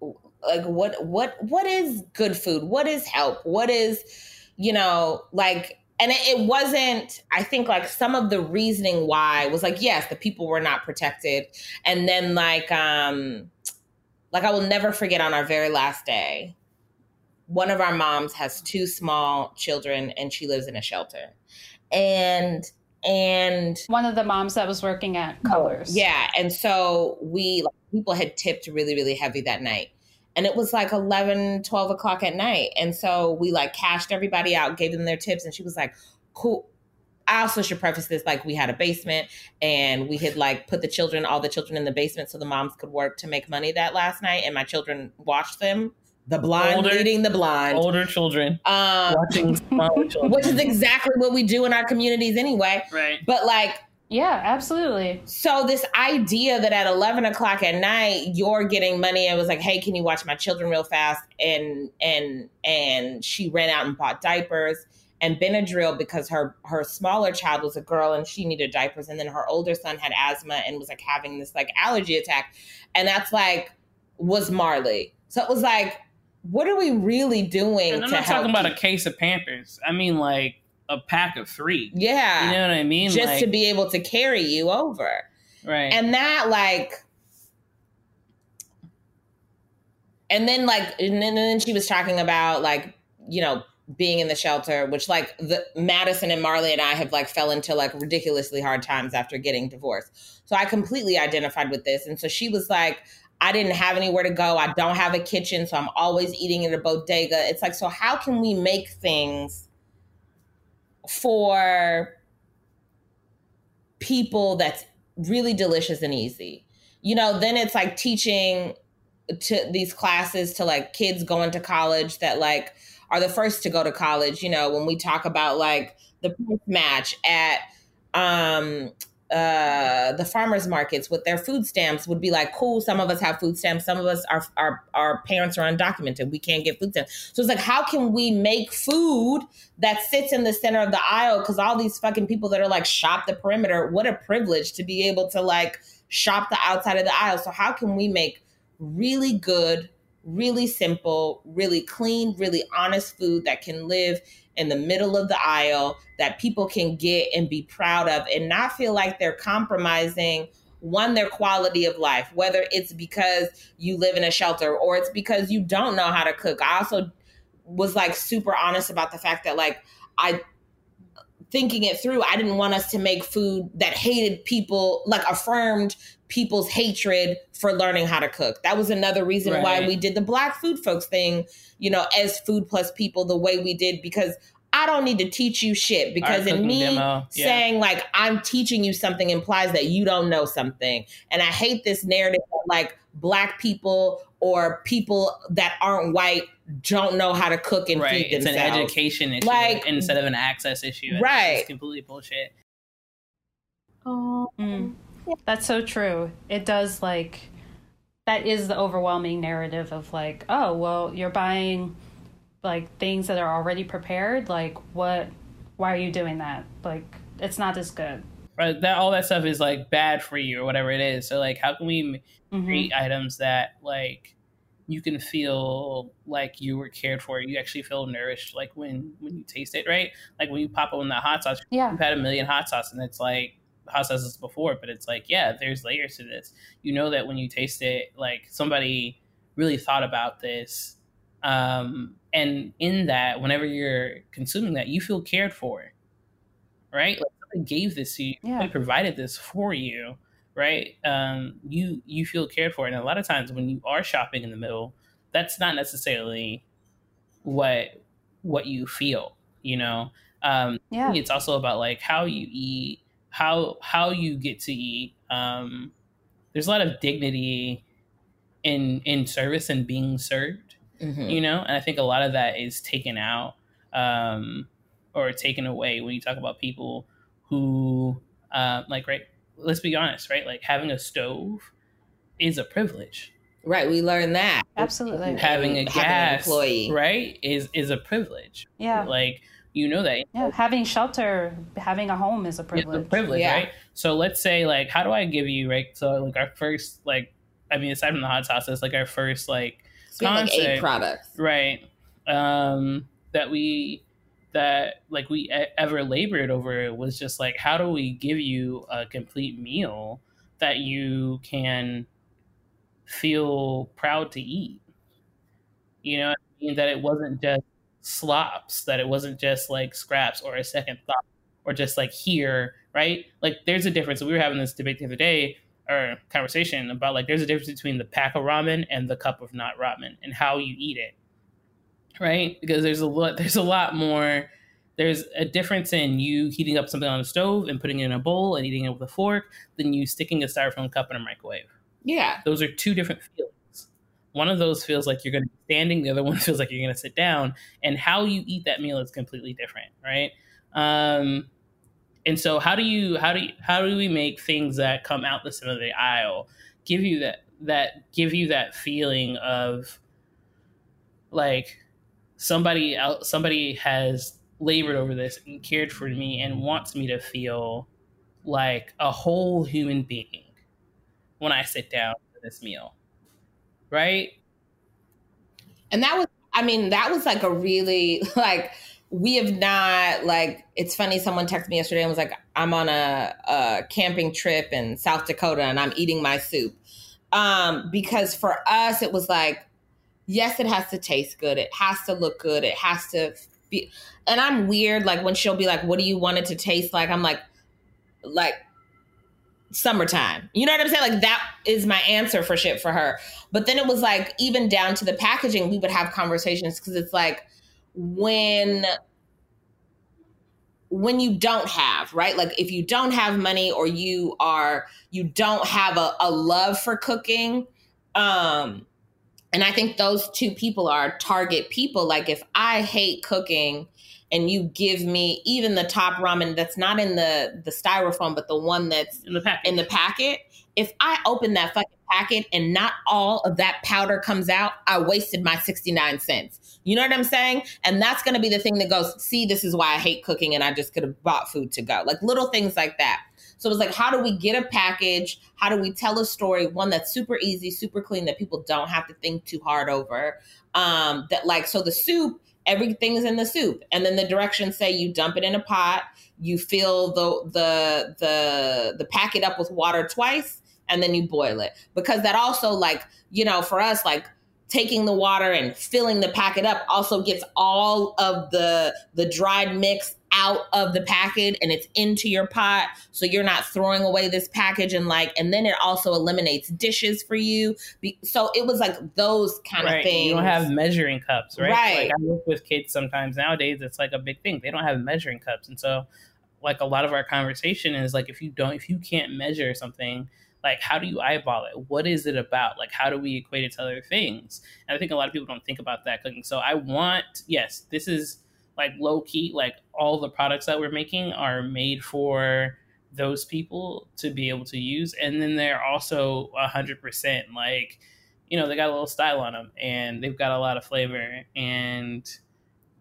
like what what what is good food? What is help? What is you know like and it, wasn't i think like some of the reasoning why was like yes the people were not protected and then like um like i will never forget on our very last day one of our moms has two small children and she lives in a shelter and and One of the moms that was working at Colors. yeah and so we like, people had tipped really really heavy that night and it was like 11 12 o'clock at night and so we like cashed everybody out gave them their tips and she was like cool I also should preface this like we had a basement and we had like put the children, all the children in the basement so the moms could work to make money that last night. And my children watched them, the blind Older- leading the blind. Older children Um, watching *laughs* smaller children. which is exactly what we do in our communities anyway. right. But like, Yeah, absolutely. so this idea that at 11 o'clock at night you're getting money and was like hey can you watch my children real fast and and and she ran out and bought diapers and benadryl because her her smaller child was a girl and she needed diapers and then her older son had asthma and was like having this like allergy attack and that's like was marley so it was like what are we really doing And I'm not talking about a case of Pampers. I mean like a pack of three. yeah You know what I mean? just like, to be able to carry you over right. and that like and then like and then, and then she was talking about like you know being in the shelter which like the madison and marley and i have like fell into like ridiculously hard times after getting divorced so i completely identified with this and so she was like i didn't have anywhere to go i don't have a kitchen so i'm always eating in a bodega it's like so how can we make things for people that's really delicious and easy. You know, then it's like teaching to these classes to like kids going to college that like are the first to go to college, you know, when we talk about like the match at um uh the farmers markets with their food stamps would be like cool some of us have food stamps some of us our our, our parents are undocumented we can't get food stamps. So it's like how can we make food that sits in the center of the aisle? Because all these fucking people that are like shop the perimeter what a privilege to be able to like shop the outside of the aisle. So how can we make really good really simple really clean really honest food that can live in the middle of the aisle that people can get and be proud of and not feel like they're compromising one their quality of life whether it's because you live in a shelter or it's because you don't know how to cook. I also was like super honest about the fact that like i thinking it through i didn't want us to make food that hated people like affirmed people's hatred for learning how to cook that was another reason why we did the black food folks thing you know as food plus people the way we did because I don't need to teach you shit because in me demo, yeah. saying like I'm teaching you something implies that you don't know something. And I hate this narrative that like black people or people that aren't white don't know how to cook and right. feed It's themselves. It's an education issue Like- instead of an access issue. Right. It's completely bullshit. Mm. That's so true. It does like that is the overwhelming narrative of like, oh, well, you're buying like things that are already prepared. Like, what? Why are you doing that? Like, it's not as good. Right. That all that stuff is like bad for you or whatever it is. So like, how can we m- Mhm. create items that like you can feel like you were cared for? You actually feel nourished, like when when you taste it, right? Like when you pop open that hot sauce. Yeah. You've had a million hot sauce, and it's like hot sauces before, but it's like, yeah, there's layers to this. You know that when you taste it, like somebody really thought about this. Um, and in that, whenever you're consuming that, you feel cared for, right? Like somebody gave this to you, Yeah. provided this for you, right? Um, you you feel cared for, and a lot of times when you are shopping in the middle, that's not necessarily what what you feel, you know. Um, Yeah. it's also about like how you eat, how how you get to eat. Um, there's a lot of dignity in in service and being served Mhm. you know and i think a lot of that is taken out um or taken away when you talk about people who uh like right let's be honest right like having a stove is a privilege Right. We learned that. Absolutely. having a Having an gas employee. right is is a privilege Yeah. like you know that Yeah. Having shelter, having a home is a it's privilege. a privilege Yeah. right so let's say like how do i give you right so like our first like i mean aside from the hot sauces like our first like So we like eight products. right um that we that like we e- ever labored over was just like how do we give you a complete meal that you can feel proud to eat you know what I mean? that it wasn't just slops that it wasn't just like scraps or a second thought or just like here right? Like there's a difference. We were having this debate the other day or conversation about like there's a difference between the pack of ramen and the cup of not ramen and how you eat it right? Because there's a lot there's a lot more. There's a difference in you heating up something on the stove and putting it in a bowl and eating it with a fork than you sticking a styrofoam cup in a microwave. Yeah. those are two different feelings one of those feels like you're going to be standing the other one *laughs* feels like you're going to sit down and how you eat that meal is completely different right um and so how do you how do you, how do we make things that come out the center of the aisle give you that that give you that feeling of like somebody else somebody has labored over this and cared for me and wants me to feel like a whole human being when I sit down for this meal. Right? And that was, I mean, that was like a really, *laughs* like, we have not, like, it's funny. Someone texted me yesterday and was like, I'm on a, a camping trip in South Dakota and I'm eating my soup. Um, because for us, it was like, yes, it has to taste good. It has to look good. It has to be, and I'm weird. Like, when she'll be like, what do you want it to taste like? I'm like, like, summertime. You know what I'm saying? Like that is my answer for shit for her. But then it was like even down to the packaging, we would have conversations because it's like when when you don't have right like if you don't have money or you are you don't have a, a love for cooking um and i think those two people are target people like if i hate cooking and you give me even the top ramen that's not in the the styrofoam but the one that's In the package. in the packet if i open that fucking packet and not all of that powder comes out i wasted my 69 cents. You know what i'm saying? And that's going to be the thing that goes see this is why i hate cooking and i just could have bought food to go. Like little things like that. So it's like how do we get a package? How do we tell a story? One that's super easy super clean that people don't have to think too hard over. Um that like so the soup everything is in the soup. And then the directions say you dump it in a pot you fill the the the the packet up with water twice and then you boil it. Because that also like you know for us like taking the water and filling the packet up also gets all of the the dried mix out of the packet and it's into your pot so you're not throwing away this package and like and then it also eliminates dishes for you so it was like those kind right. of things You don't have measuring cups, right? Right. Like I work with kids sometimes nowadays. It's like a big thing. They don't have measuring cups, and so like a lot of our conversation is like if you don't, if you can't measure something, like how do you eyeball it? What is it about? Like how do we equate it to other things? And I think a lot of people don't think about that cooking. So I want, yes, this is like low key. Like all the products that we're making are made for those people to be able to use, and then they're also a hundred percent like you know, they got a little style on them and they've got a lot of flavor. And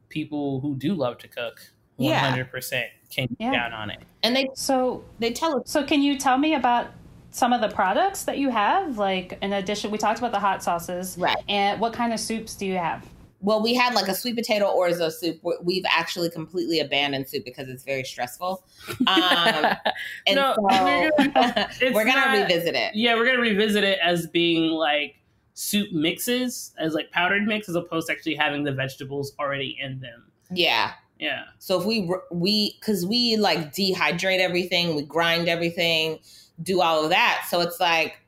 people who do love to cook, Yeah. 100% can get Yeah. down on it. and they So, they tell us so can you tell me about some of the products that you have? Like, in addition, we talked about the hot sauces, Right. And what kind of soups do you have? Well we had like a sweet potato orzo soup We- we've actually completely abandoned soup because it's very stressful um *laughs* and No, so we're gonna- *laughs* we're gonna not- revisit it Yeah, we're going to revisit it as being like soup mixes, as like powdered mix, as opposed to actually having the vegetables already in them. yeah Yeah. So if we we because we like dehydrate everything, we grind everything, do all of that. So it's like,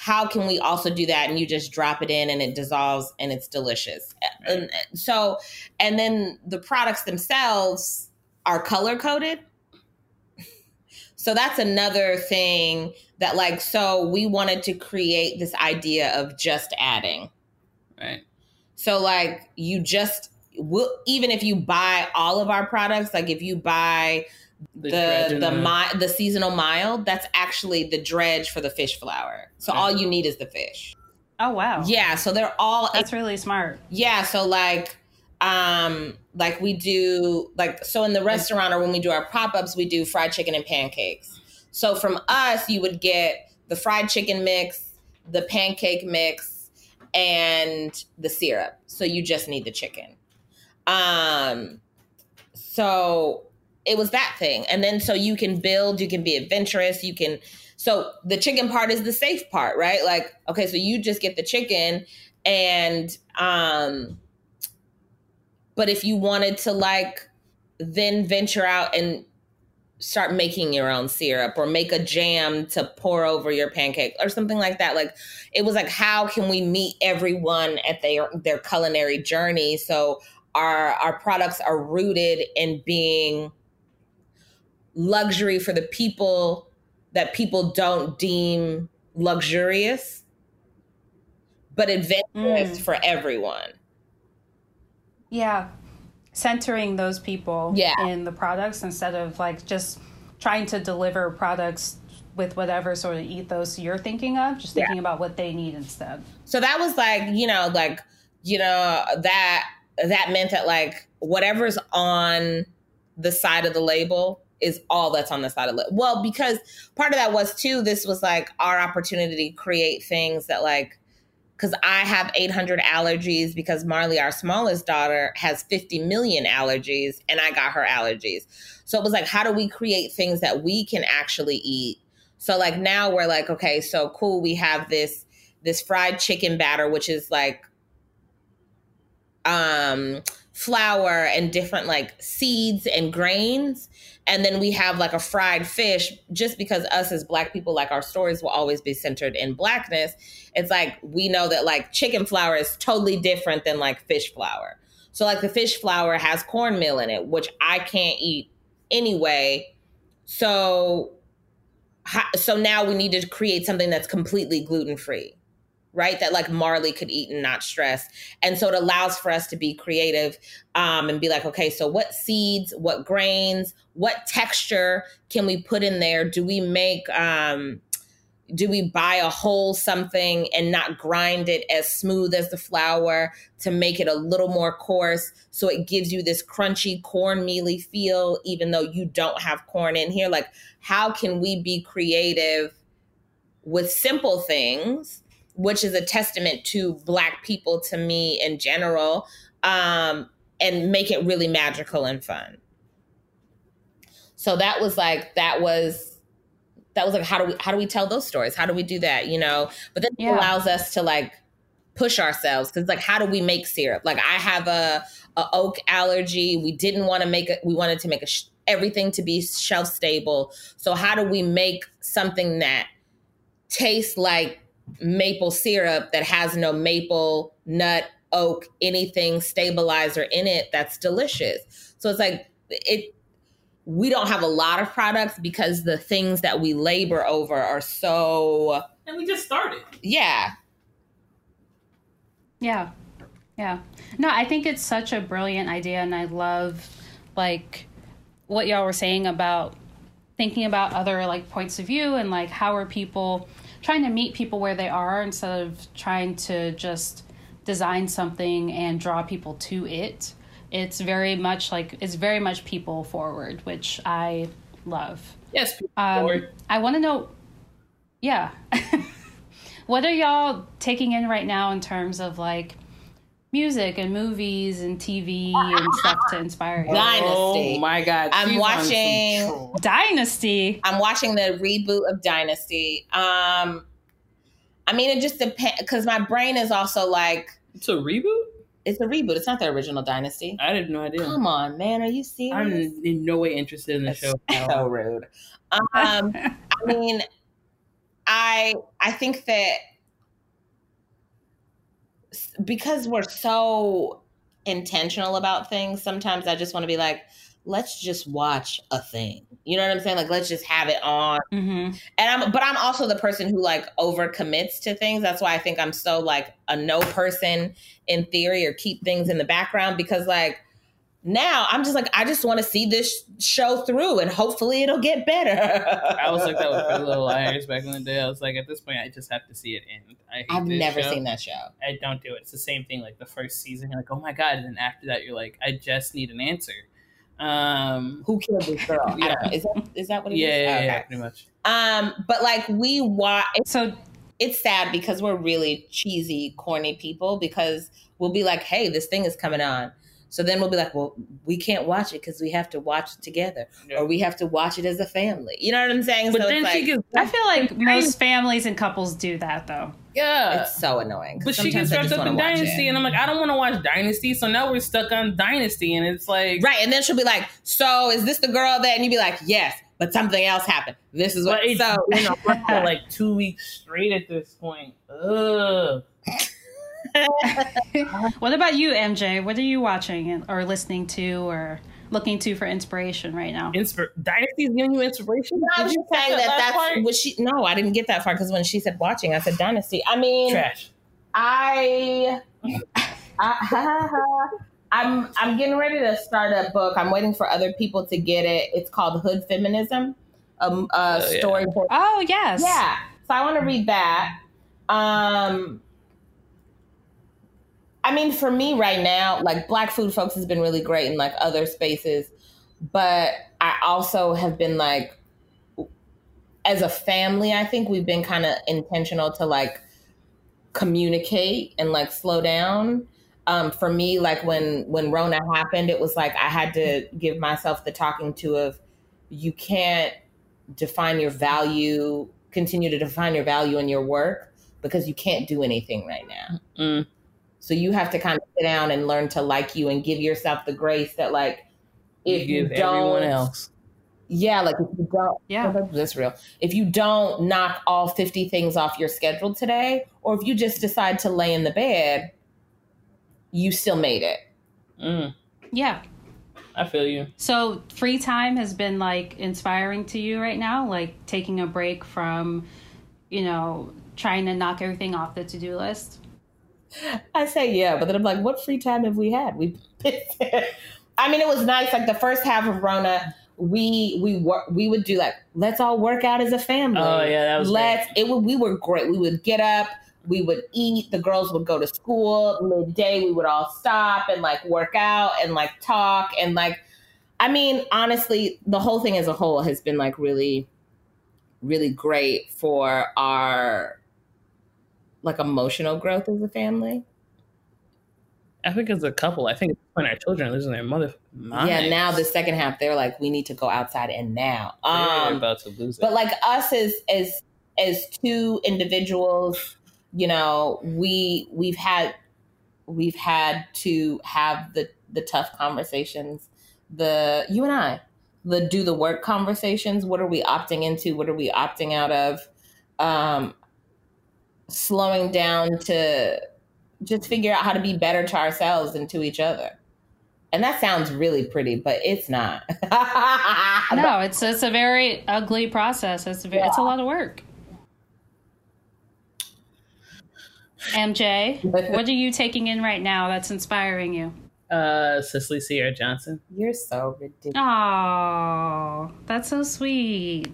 how can we also do that? And you just drop it in and it dissolves and it's delicious. And so, and then the products themselves are color coded. *laughs* So that's another thing that like so we wanted to create this idea of just adding. Right. So like you just will even if you buy all of our products, like if you buy the the and the, mi- the seasonal mild, that's actually the dredge for the fish flour. So all you need is the fish. Oh wow, Yeah, so they're all that's really smart. yeah, so like um like we do like so in the restaurant or when we do our pop-ups we do fried chicken and pancakes. So from us you would get the fried chicken mix, the pancake mix and the syrup. So you just need the chicken. Um so it was that thing. And then so you can build, you can be adventurous, you can so the chicken part is the safe part, right? Like okay, so you just get the chicken and um but if you wanted to like then venture out and start making your own syrup or make a jam to pour over your pancake or something like that like it was like how can we meet everyone at their their culinary journey so our our products are rooted in being luxury for the people that people don't deem luxurious but adventurous Mm. for everyone Yeah, centering those people Yeah. in the products instead of like just trying to deliver products with whatever sort of ethos you're thinking of, just thinking about what they need instead. so that was like you know like you know that that meant that like whatever's on the side of the label is all that's on the side of the well because part of that was too this was like our opportunity to create things that like because i have 800 allergies because marley our smallest daughter has 50 million allergies and i got her allergies. So it was like how do we create things that we can actually eat? So like now we're like okay so cool we have this this fried chicken batter which is like um flour and different like seeds and grains and then we have like a fried fish just because us as black people like our stories will always be centered in blackness. It's like we know that like chicken flour is totally different than like fish flour. So like the fish flour has cornmeal in it which i can't eat anyway. So so now we need to create something that's completely gluten free right that like marley could eat and not stress. And so it allows for us to be creative um, and be like okay so what seeds what grains what texture can we put in there? Do we make um, do we buy a whole something and not grind it as smooth as the flour to make it a little more coarse? So it gives you this crunchy cornmealy feel even though you don't have corn in here. Like how can we be creative with simple things which is a testament to black people to me in general um, and make it really magical and fun. So that was like that was that was like how do we how do we tell those stories? How do we do that you know? But then it allows us to like push ourselves because like how do we make syrup? Like i have a, a oak allergy. We didn't want to make it we wanted to make a sh- everything to be shelf stable. So how do we make something that tastes like maple syrup that has no maple nut oak anything stabilizer in it that's delicious so it's like it we don't have a lot of products because the things that we labor over are so and we just started yeah Yeah. Yeah. No, I think it's such a brilliant idea and I love like what y'all were saying about thinking about other like points of view and like how are people trying to meet people where they are instead of trying to just design something and draw people to it. It's very much like it's very much people forward, which I love. yes Um. I want to know, yeah, *laughs* what are y'all taking in right now in terms of like music and movies and TV and stuff to inspire you? Dynasty. oh my god I'm she's watching- Dynasty. I'm watching the reboot of Dynasty. Um, I mean, it just depends because my brain is also like, it's a reboot it's a reboot. It's not the original Dynasty. i didn't know idea Come on, man, are you serious? i'm in no way interested in the That's show so rude. Um, I mean, I I think that s- because we're so intentional about things, sometimes I just want to be like, let's just watch a thing. You know what I'm saying? Like, let's just have it on. Mm-hmm. And I'm, but I'm also the person who like overcommits to things. That's why I think I'm so like a no person in theory or keep things in the background because like now I'm just like I just want to see this show through and hopefully it'll get better. I was like that with Pretty Little *laughs* Liars back in the day. I was like, at this point, I just have to see it end. I hate I've this never show. seen that show. I don't do it. It's the same thing. Like the first season, you're like, oh my god, and then after that, you're like, I just need an answer. Um, Who killed this girl? I Yeah. don't know. Is that is that what it is? yeah, yeah, yeah, Okay. pretty much. Um, but like we watch. So It's sad because we're really cheesy, corny people. Because we'll be like, "Hey, this thing is coming on," so then we'll be like, "Well, we can't watch it because we have to watch it together, Yeah. or we have to watch it as a family." You know what I'm saying? But so then it's she like, gets, I feel like most families and couples do that though. yeah. it's so annoying. 'cause But she sometimes gets I wrapped up in Dynasty, and I'm like, I don't want to watch Dynasty, so now we're stuck on Dynasty, and it's like, Right, and then she'll be like, "So is this the girl that?" And you'd be like, "Yes," but something else happened. This is what. But it's So been on for like two weeks straight at this point. Ugh. *laughs* *laughs* What about you, MJ? What are you watching or listening to or looking to for inspiration right now? Inspir- Dynasty's giving you inspiration. I Did was you just saying catch that that's what she. No, I didn't get that far because when she said watching, I said Dynasty. I mean, trash. I, *laughs* I I'm I'm getting ready to start a book. I'm waiting for other people to get it. It's called Hood Feminism, um, a Oh, yeah. story for Oh yes. yeah. So I want to read that. Um, I mean, for me right now, like Black Food Folks has been really great in like other spaces, but I also have been like, as a family, I think we've been kind of intentional to like communicate and like slow down. Um, for me, like when when Rona happened, it was like I had to give myself the talking to of you can't define your value, continue to define your value in your work because you can't do anything right now. Mm. So you have to kind of sit down and learn to like you and give yourself the grace that like if you, give don't everyone else. yeah, like if you don't Yeah. *laughs* that's real. If you don't knock all 50 things off your schedule today, or if you just decide to lay in the bed, you still made it. Mm. Yeah. I feel you. So free time has been like inspiring to you right now, like taking a break from, you know, trying to knock everything off the to-do list. I say yeah, but then I'm like, what free time have we had? We, *laughs* I mean, it was nice. Like the first half of Rona, we we wor- we would do like let's all work out as a family. Oh, yeah, that was let's. It would we were great. We would get up, we would eat. The girls would go to school midday. We would all stop and like work out and like talk and like. I mean, honestly, the whole thing as a whole has been like really, really great for our like emotional growth as a family. I think as a couple, I think when our children are losing their mother, Yeah, now the second half, they're like, we need to go outside and now. they're Um, about to lose it. but like us as as as two individuals, you know, we we've had we've had to have the the tough conversations, the you and I, the do the work conversations. What are we opting into? What are we opting out of? Um, slowing down to just figure out how to be better to ourselves and to each other. And that sounds really pretty, but it's not. *laughs* no, it's it's a very ugly process. It's a very, it's a lot of work. MJ, *laughs* what are you taking in right now that's inspiring you? Uh, Sicily Sewell Johnson. You're so ridiculous. Oh, that's so sweet.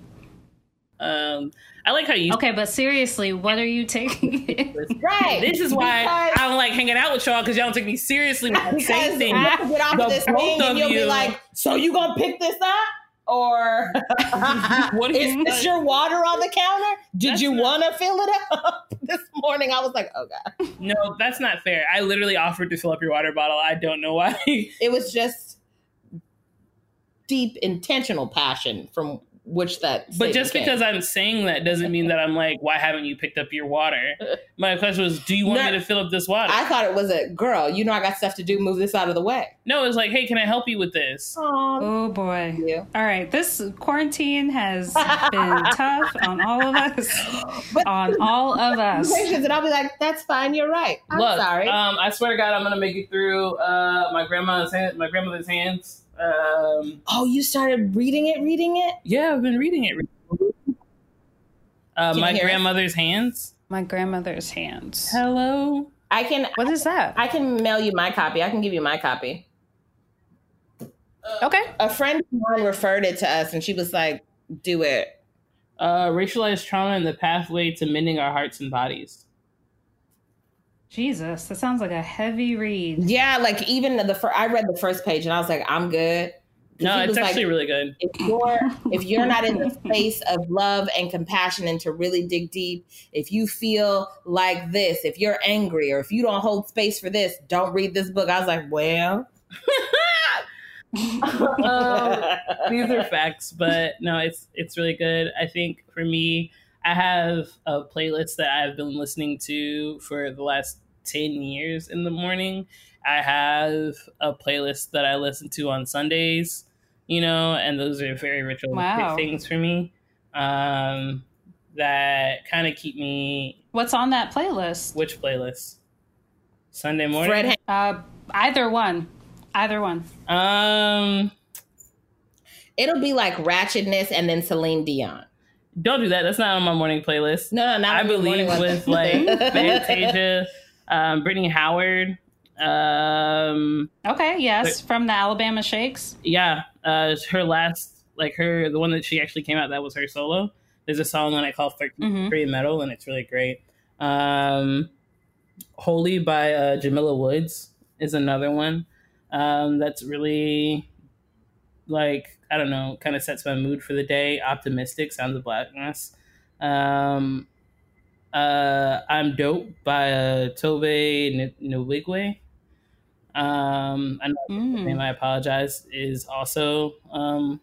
Um, I like how you. Okay, but seriously, what are you taking? right. This is why Because- I don't like hanging out with y'all because y'all don't take me seriously when I say Because things. we'll get off The this both thing and you'll be like, so you gonna pick this up? Or *laughs* What do is you this your water on the counter? Did That's you want to fill it up? *laughs* this morning I was like, oh God. No, that's not fair. I literally offered to fill up your water bottle. I don't know why. It was just deep intentional passion from which that But just came. because I'm saying that doesn't mean that I'm like, why haven't you picked up your water? *laughs* My question was, do you want No. me to fill up this water? I thought it was a girl, you know I got stuff to do, move this out of the way. no, it's like, hey, can I help you with this? Oh, oh boy. you. All right, this quarantine has *laughs* been tough on all of us. *laughs* But- on all of us. And I'll be like, that's fine, you're right. I'm Look, sorry. Um, I swear to God, I'm gonna make it through uh, my grandmother's hand, my grandmother's hands. Um, oh, you started reading it, reading it? yeah, I've been reading it. Uh, my you hear us? grandmother's hands. My grandmother's hands. Hello. I can What is that? I can mail you my copy. I can give you my copy. Okay. A friend of mine referred it to us and she was like, do it. Uh, racialized trauma and the pathway to mending our hearts and bodies. Jesus, that sounds like a heavy read. Yeah, like even the fir- I read the first page and I was like, I'm good. No, it's was like, actually really good. if you're if you're not in the space of love and compassion and to really dig deep if you feel like this if you're angry or if you don't hold space for this don't read this book i was like well *laughs* Um, *laughs* these are facts, but no, it's it's really good. I think for me, I have a playlist that I've been listening to for the last ten years in the morning. I have a playlist that I listen to on Sundays, you know, and those are very ritualistic Wow. things for me. Um, that kind of keep me. What's on that playlist? Which playlist? Sunday morning. fred Uh, either one. Either one. um, it'll be like ratchetness and then celine dion don't do that. That's not on my morning playlist. no no not I on your morning believe one. with *laughs* like Fantasia, um, Brittany Howard. Um, Okay, yes, from the Alabama Shakes. yeah, uh, her last, like her, the one that she actually came out that was her solo. There's a song on it called Mhm. Free Metal, and it's really great. Um, Holy by uh, Jamila Woods is another one um, that's really like I don't know, kind of sets my mood for the day. Optimistic, Sounds of Blackness. Um, uh, I'm Dope by uh, Tobe Nwigwe. Um, another Mm. name I apologize is also um,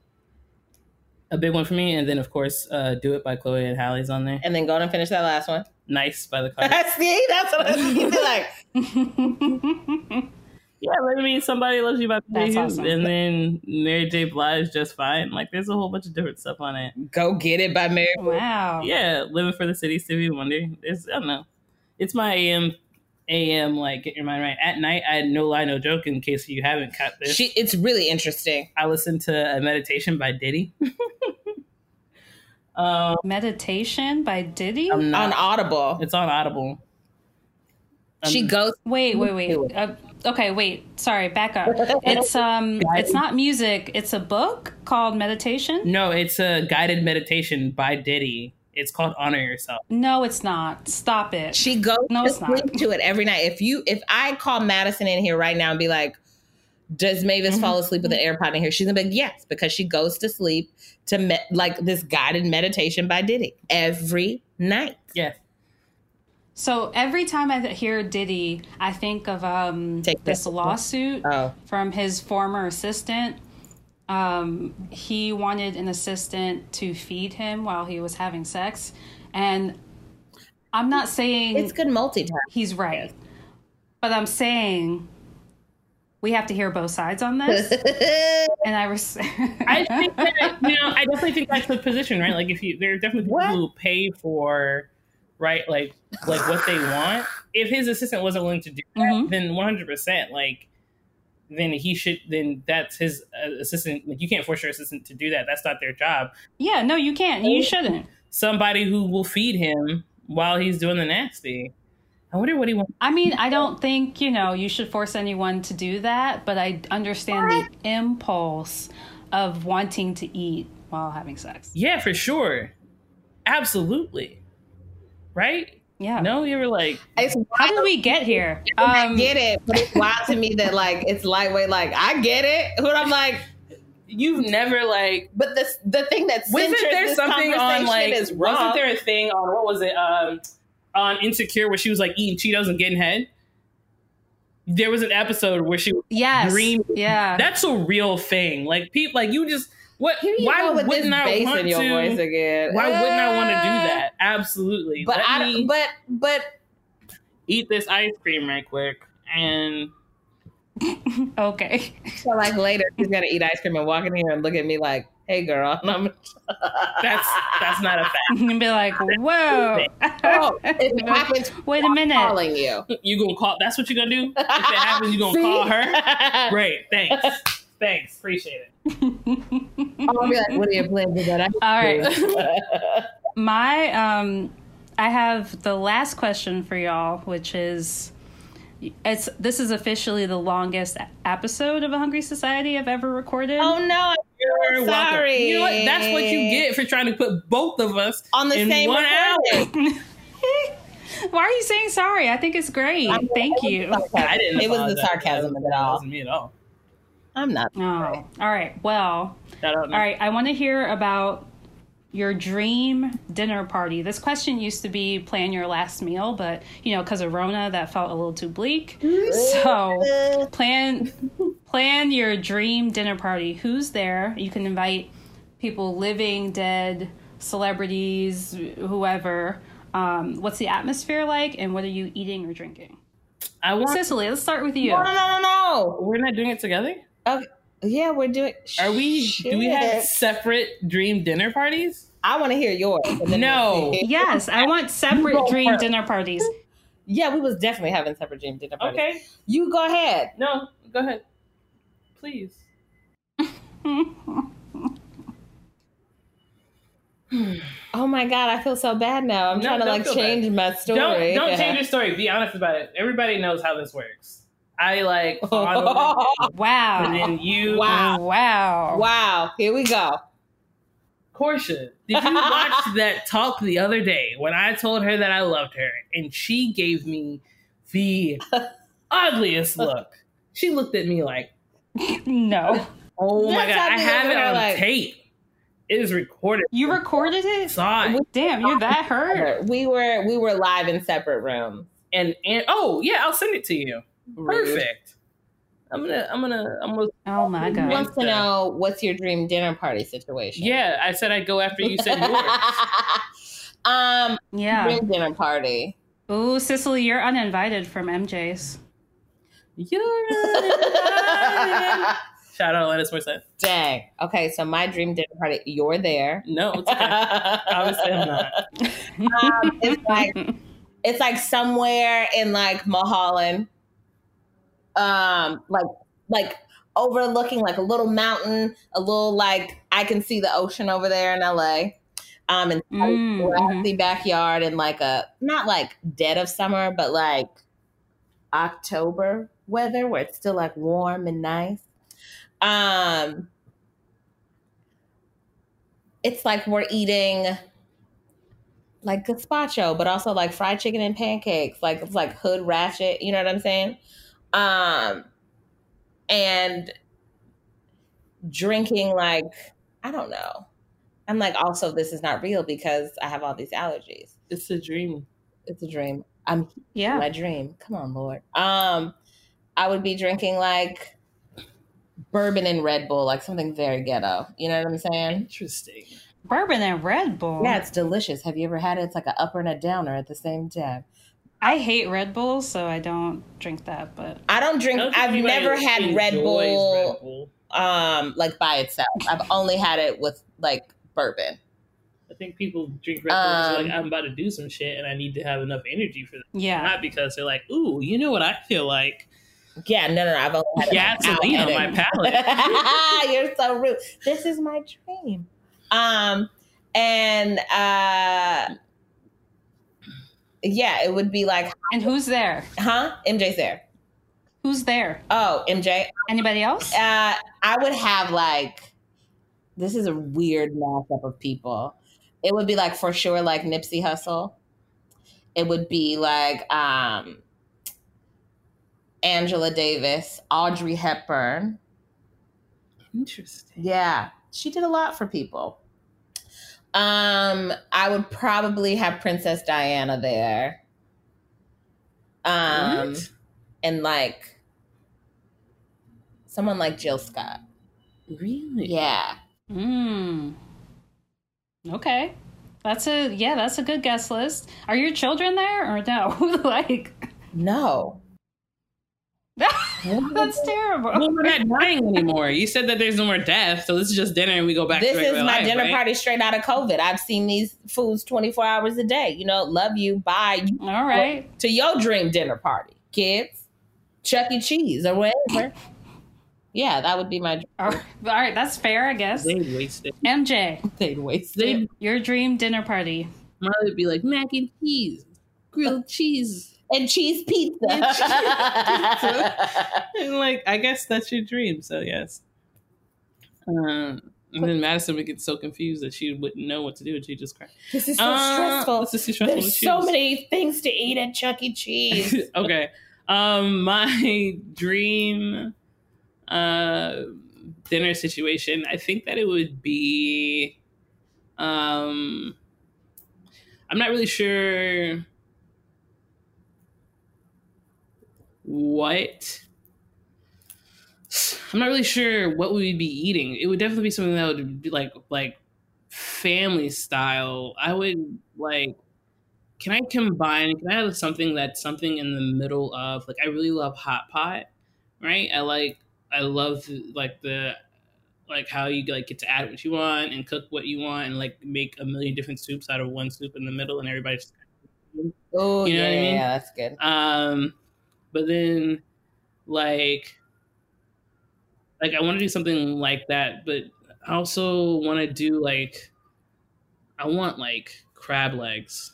a big one for me. And then, of course, uh, Do It by Chloe and Halle's on there. and then go on and finish that last one Nice by the *laughs* car. see that's what i was like *laughs* yeah, but I mean, Somebody Loves You by That's Peggy, awesome. and then Mary J. Blige Just Fine. Like, there's a whole bunch of different stuff on it. go get it by mary wow. Yeah, Living for the City, Stevie Wonder. It's, I don't know. It's my AM, AM, like, get your mind right. At night, I had No Lie, No Joke, in case you haven't cut this. she it's really interesting I listened to a meditation by Diddy. *laughs* um, Meditation by Diddy? I'm not, on audible it's on Audible. she Um, goes wait, wait, wait. Uh, okay, wait. Sorry, back up. *laughs* It's um it's not music, it's a book called Meditation? No, it's a guided meditation by Diddy. It's called Honor Yourself. No, it's not. Stop it. She goes No, to it's not. sleep to it every night. If you, if I call Madison in here right now and be like, "Does Mavis Mm-hmm. fall asleep with an AirPod in here?" She's gonna be like, "Yes," because she goes to sleep to me- like this guided meditation by Diddy every night. Yeah. So every time I hear Diddy, I think of um Take this that. lawsuit Oh, from his former assistant. Um, he wanted an assistant to feed him while he was having sex, and I'm not saying It's good multitasking. he's right, but I'm saying we have to hear both sides on this. *laughs* and I res- *laughs* I think that you know, I definitely think that's the position, right? Like if you there are definitely people What? who pay for right, like like what they want. If his assistant wasn't willing to do that, Mhm. then one hundred percent, like then he should then that's his uh, assistant. Like you can't force your assistant to do that. That's not their job. yeah, no, you can't. You shouldn't. Somebody who will feed him while he's doing the nasty. I wonder what he wants. I mean, I don't think, you know, you should force anyone to do that, but I understand the impulse of wanting to eat while having sex. Yeah, for sure, absolutely, right? Yeah. No, you were like, It's How did we get here? I Um, get it, but it's wild to me that like it's lightweight. Like I get it, but I'm like, you've never like but the the thing that's wasn't there this something on like is wrong. wasn't there a thing on what was it um on insecure where she was like eating cheetos and getting head there was an episode where she was yes. Dream- Yeah. that's a real thing like people like you just what Here you why go with wouldn't i bass want in your to voice again. why wouldn't i want to do Uh, that absolutely But Let I me don't. But but eat this ice cream right quick and *laughs* okay. so like later he's gonna eat ice cream and walk in here and look at me like, "Hey, girl." I'm, that's that's not a fact *laughs* and be like, whoa. oh, if it happens, *laughs* Wait a I'm minute. calling you. you gonna call that's what you gonna do if it happens you gonna call her great thanks thanks appreciate it I'll be like, "What are your plans with that?" ice All right. cream?" *laughs* *laughs* My um I have the last question for y'all, which is it's this is officially the longest episode of a Hungry Society I've ever recorded. oh no, You're I'm sorry. You know what? That's what you get for trying to put both of us on the in same one hour. *laughs* Why are you saying sorry? I think it's great. I'm- Thank it was you. sarcasm. I didn't. It was the apologize. sarcasm of it That all. wasn't me at all. I'm not. Oh, all right. Well, all right. I want to hear about your dream dinner party. This question used to be plan your last meal, but you know, because of Rona, that felt a little too bleak. So plan plan your dream dinner party. Who's there? You can invite people living, dead, celebrities, whoever. Um, what's the atmosphere like, and what are you eating or drinking? I want. Sicily, let's start with you. No, no, no, no, We're not doing it together. No. Okay. Yeah, we're doing. Are we? Do we have separate dream dinner parties? I want to hear yours. No. we'll. Yes, I want *laughs* separate dream first. dinner parties. Yeah, we was definitely having separate dream dinner parties. Okay. You go ahead. No. Go ahead. Please. *sighs* Oh my god, I feel so bad now. I'm No, trying to like feel change my story. Don't don't change *laughs* your story. Be honest about it. Everybody knows how this works. I like *laughs* Wow. and then you. Wow. Wow. Wow, here we go. Portia, did you *laughs* watch that talk the other day when I told her that I loved her and she gave me the *laughs* ugliest look? She looked at me like, No. oh my That's god, I have it on like- tape. It is recorded. You recorded it? Saw it. Damn, you're that hurt? We were we were live in separate rooms. And and oh yeah, I'll send it to you. Rude. Perfect. I'm gonna I'm gonna I'm gonna Oh my He god. wants to know what's your dream dinner party situation. Yeah, I said I'd go after you said yours. *laughs* um, Yeah. dream dinner party. Ooh, Sicily, you're uninvited from MJ's. You're *laughs* Shout out Alanis Morissette. Dang. Okay, so my dream dinner party. You're there. No, it's okay. *laughs* Obviously I'm not. um, it's like it's like somewhere in like Mulholland, um, like like overlooking like a little mountain, a little like I can see the ocean over there in LA. Um, and Mm, a grassy backyard and like a not like dead of summer, but like October weather where it's still like warm and nice. Um, it's like we're eating like gazpacho, but also like fried chicken and pancakes. Like it's like hood ratchet. You know what I'm saying? Um, and drinking like I don't know. I'm like also this is not real because I have all these allergies. It's a dream. It's a dream. I'm Yeah. my dream. Come on, Lord. Um, I would be drinking like bourbon and Red Bull, like something very ghetto. You know what I'm saying? Interesting. Bourbon and Red Bull. Yeah, it's delicious. Have you ever had it? It's like an upper and a downer at the same time. I hate Red Bull, so I don't drink that. But I don't drink. I don't I've never had Red Bull, Red Bull. um, like by itself. I've only had it with like bourbon. I think people drink Red Bull Um, like I'm about to do some shit and I need to have enough energy for that. yeah, Not because they're like, ooh, you know what I feel like? Yeah, no, no, no. I've only had it like, Gasoline on my *laughs* palate. You're so rude. This is my dream. Um, and uh, yeah, it would be like, and who's there? huh? MJ's there. Who's there? Oh, MJ. Anybody else? Uh, I would have like, this is a weird mashup of people. It would be like for sure like Nipsey Hussle. It would be like um, Angela Davis, Audrey Hepburn. Interesting. Yeah, she did a lot for people. Um, I would probably have Princess Diana there. Um, What? and like someone like Jill Scott. Really? Yeah. Mm. Okay. That's a yeah, that's a good guest list. Are your children there or no? *laughs* like No. That's terrible. Well, we're not *laughs* dying anymore. You said that there's no more death, so this is just dinner and we go back to the house. This to is my life, dinner right? party straight out of COVID. I've seen these foods 24 hours a day. You know, love you. Bye. You All right. to your dream dinner party, kids. Chuck E. Cheese or whatever. yeah, that would be my All right, oh, all right, that's fair, I guess. They'd waste it. MJ, they'd waste They'd it. your dream dinner party. mine would be like mac and cheese, grilled cheese. And cheese pizza. And *laughs* And like, I guess that's your dream. So yes. Um, and then Madison would get so confused that she wouldn't know what to do, and she just cried. this is so Uh, stressful. This is too stressful. There's so many things to eat at Chuck E. Cheese. *laughs* okay. Um, my *laughs* dream uh dinner situation, I think that it would be um I'm not really sure what I'm not really sure what we would be eating. It would definitely be something that would be like like family style. I would like can I combine can I have something that's something in the middle of like I really love hot pot, right? I like I love like the like how you like get to add what you want and cook what you want and like make a million different soups out of one soup in the middle and everybody just oh, You know yeah, what I mean? yeah, that's good. um, but then, like, like I want to do something like that, but I also want to do like, I want like crab legs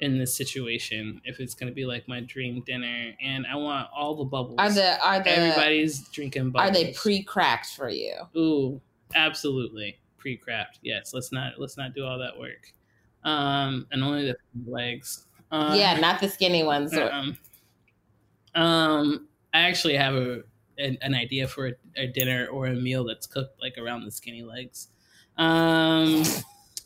in this situation if it's gonna be like my dream dinner, and I want all the bubbles. Are the are the Everybody's drinking bubbles. are they pre-cracked for you? Ooh, absolutely pre-craft. Yes, let's not let's not do all that work. Um, and only the legs. Um, yeah, not the skinny ones. or- um, um, I actually have a an, an idea for a, a dinner or a meal that's cooked like around the skinny legs. Um,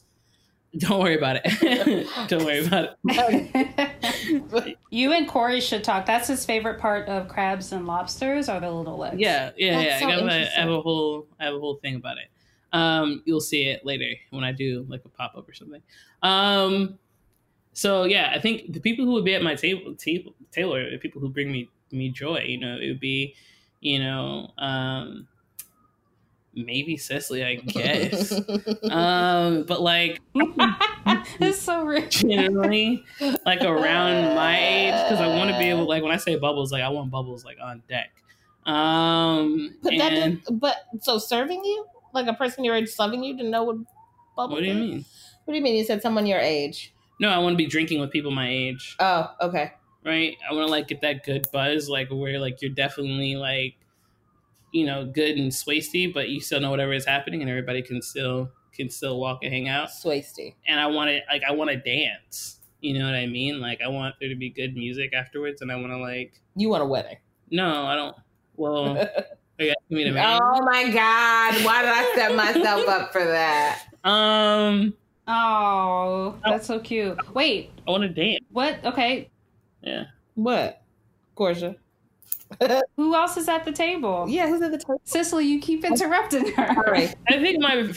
*laughs* don't worry about it. *laughs* don't worry about it. *laughs* you and Corey should talk. That's his favorite part of crabs and lobsters are the little legs. Yeah, yeah, That's yeah. so I, got, I have a whole I have a whole thing about it. Um, you'll see it later when I do like a pop up or something. Um, so yeah, I think the people who would be at my table, table Taylor, the people who bring me me joy, you know, it would be, you know, um, maybe Sicily, I guess. *laughs* um, but like *laughs* it's so rich. you generally, like around my age, because I want to be able, like when I say bubbles, like I want bubbles like on deck. Um, But that and but so serving you like a person your age serving you to know what bubble what do you mean? What do you mean? You said someone your age. No, I want to be drinking with people my age, Oh, okay. right? I want to like get that good buzz, like where like you're definitely like, you know, good and swasty, but you still know whatever is happening, and everybody can still can still walk and hang out. Swasty. And I want to like I want to dance. You know what I mean? Like I want there to be good music afterwards, and I want to like. You want a wedding. No, I don't. Well, *laughs* are you asking me to marry? oh my God. Why did I set myself up for that? Um, Oh, that's so cute. Wait, I want to dance. what? Okay, Yeah. What? Gorgia. *laughs* who else is at the table? Yeah, who's at the table? Sicily, you keep interrupting her. All right. *laughs* I think my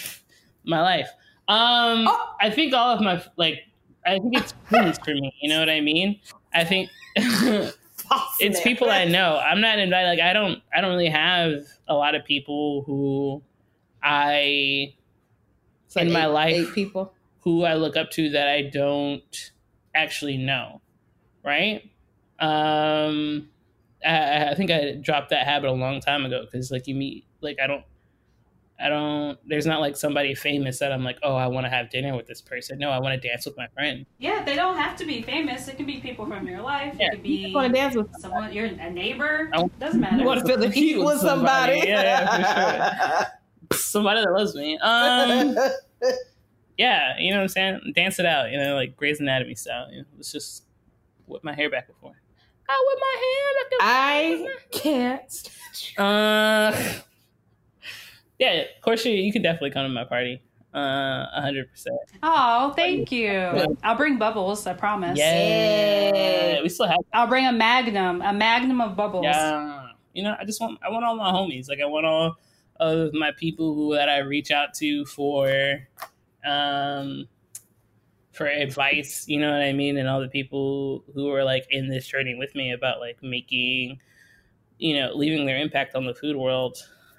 my life. Um, Oh. I think all of my like, I think it's friends for me. You know what I mean? I think *laughs* it's people I know. I'm not invited. Like I don't. I don't really have a lot of people who I It's like in my life eight people. Who I look up to that I don't actually know, right? Um, I, I think I dropped that habit a long time ago because like you meet like I don't, I don't. There's not like somebody famous that I'm like, oh, I want to have dinner with this person. No, I want to dance with my friend. Yeah, they don't have to be famous. It can be people from your life. Yeah. It could be You want to dance with someone, you're a neighbor. I- Doesn't matter. You want to feel the heat with somebody. Somebody, yeah, *laughs* Somebody that loves me. Um, *laughs* yeah, you know what I'm saying. Dance it out. You know, like Grey's Anatomy style. You know, let's just whip my hair back and forth. I whip my hair back and I can't. Uh, *laughs* yeah, of course you, you can definitely come to my party. Uh, a hundred percent. Oh, thank you. I'll bring bubbles. I promise. Yeah, we still have. I'll bring a magnum, a magnum of bubbles. Yeah, you know, I just want I want all my homies. Like I want all of my people who that I reach out to for, um, for advice. You know what I mean, and all the people who are like in this journey with me about like making, you know, leaving their impact on the food world.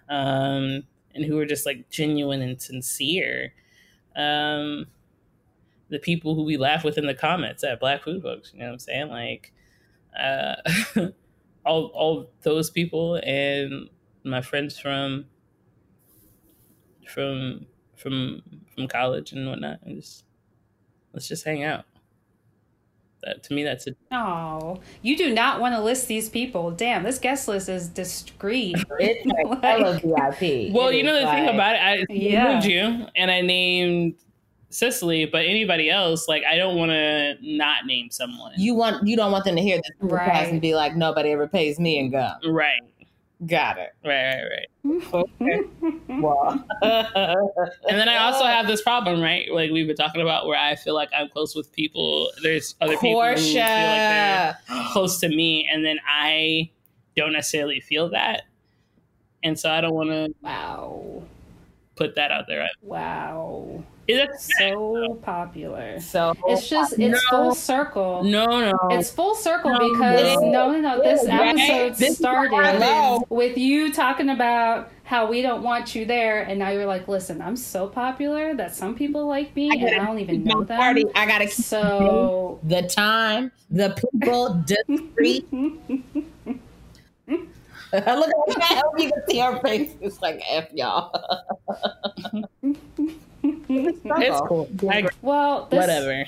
Um, and who are just like genuine and sincere. Um, the people who we laugh with in the comments at Black Food Folks, you know what I'm saying? Like, uh, *laughs* all all those people and my friends from from from from college and whatnot, and just let's just hang out. That to me, that's a Oh, you do not want to list these people. Damn, this guest list is discreet. *laughs* It's like hella VIP. *laughs* well. It You know is the thing about it, I Yeah. named you and I named Sicily, but anybody else, like I don't want to not name someone. You want you don't want them to hear this podcast Right. and be like, nobody ever pays me and go. right, Got it. right, right, right. *laughs* And then I also have this problem, right? Like we've been talking about, where I feel like I'm close with people. There's other people who feel like they're close to me, and then I don't necessarily feel that, and so I don't want to Wow. put that out there. Wow. Is that So popular. So It's just, it's full circle. no, no? It's full circle No, because no, no, no. This It is, right? episode This is what I started with you talking about how we don't want you there, and now you're like, listen, I'm so popular that some people like me, and I don't even know my them. party. I gotta So the time, the people, *laughs* the street. *laughs* *laughs* I look at that. You can see her face. It's like F y'all. It's cool. I agree. well, this, Whatever.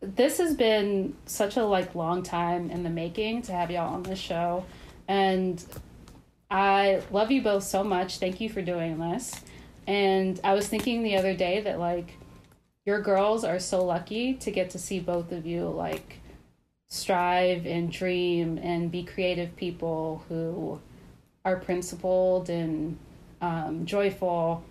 this has been such a like long time in the making to have y'all on this show and i love you both so much thank you for doing this and i was thinking the other day that like your girls are so lucky to get to see both of you like strive and dream and be creative people who are principled and um, joyful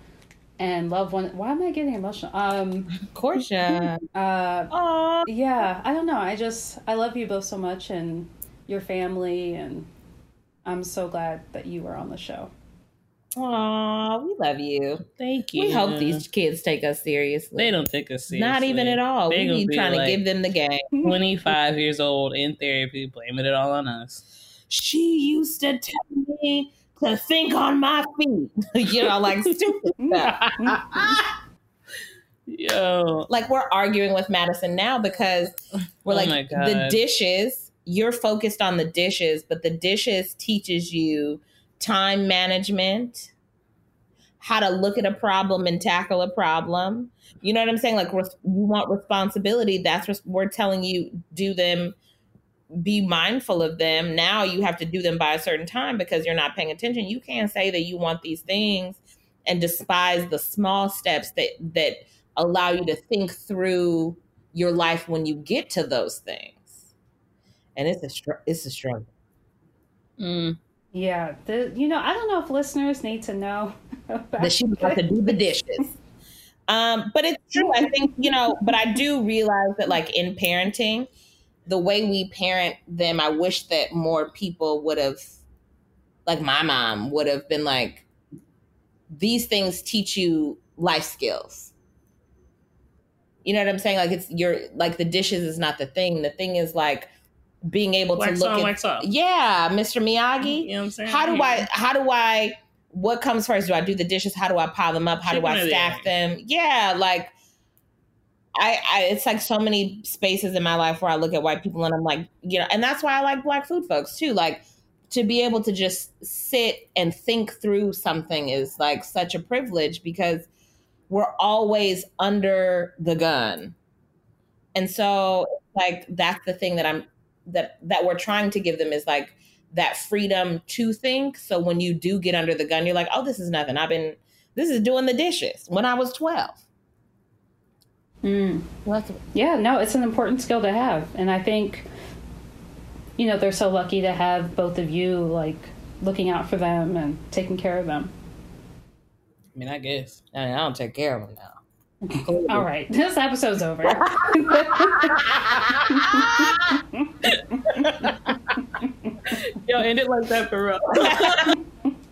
and love one why am i getting emotional um Portia. *laughs* uh Aw. yeah i don't know i just i love you both so much and your family and i'm so glad that you were on the show Aw, we love you. Thank you. We hope these kids take us seriously. They don't take us seriously. Not even at all. They we be be trying like- to give them the game. *laughs* *laughs* 25 years old in therapy, blaming it all on us. She used to tell me to think on my feet. *laughs* you know, like stupid stuff. Yo, like we're arguing with Madison now because we're Oh like the dishes. You're focused on the dishes, but the dishes teaches you time management, how to look at a problem and tackle a problem. You know what I'm saying? Like you want responsibility. That's what we're telling you. Do them. Be mindful of them. Now you have to do them by a certain time because you're not paying attention. You can't say that you want these things and despise the small steps that that allow you to think through your life when you get to those things. And it's a str- it's a struggle. mm, yeah the, you know i don't know if listeners need to know *laughs* that she has to do the dishes. Um, but it's true. I think you know. But I do realize that, like in parenting, the way we parent them, I wish that more people would have, like my mom would have been like, these things teach you life skills. You know what I'm saying? Like it's your like the dishes is not the thing. The thing is like being able Wax to look on, at wax off. yeah, Mr. Miyagi. You know what I'm saying? How do Yeah. I? How do I? What comes first? Do I do the dishes? How do I pile them up? How do I stack them? Yeah, like I, I, it's like so many spaces in my life where I look at white people and I'm like, you know, and that's why I like black food folks too. Like to be able to just sit and think through something is like such a privilege because we're always under the gun. And so like that's the thing that I'm that that we're trying to give them is like that freedom to think. So when you do get under the gun, you're like, oh, this is nothing. I've been this is doing the dishes when I was 12. Mm. Well, Yeah, no, it's an important skill to have. And I think, you know, they're so lucky to have both of you, like, looking out for them and taking care of them. I mean, I guess. I, mean, I don't take care of them now. All right, this episode's over. Yo, end it like that for real. *laughs*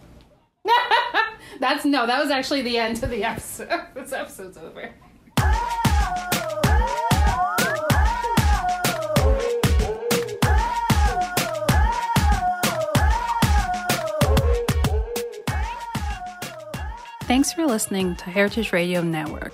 That's no, that was actually the end of the episode. *laughs* This episode's over. Thanks for listening to Heritage Radio Network,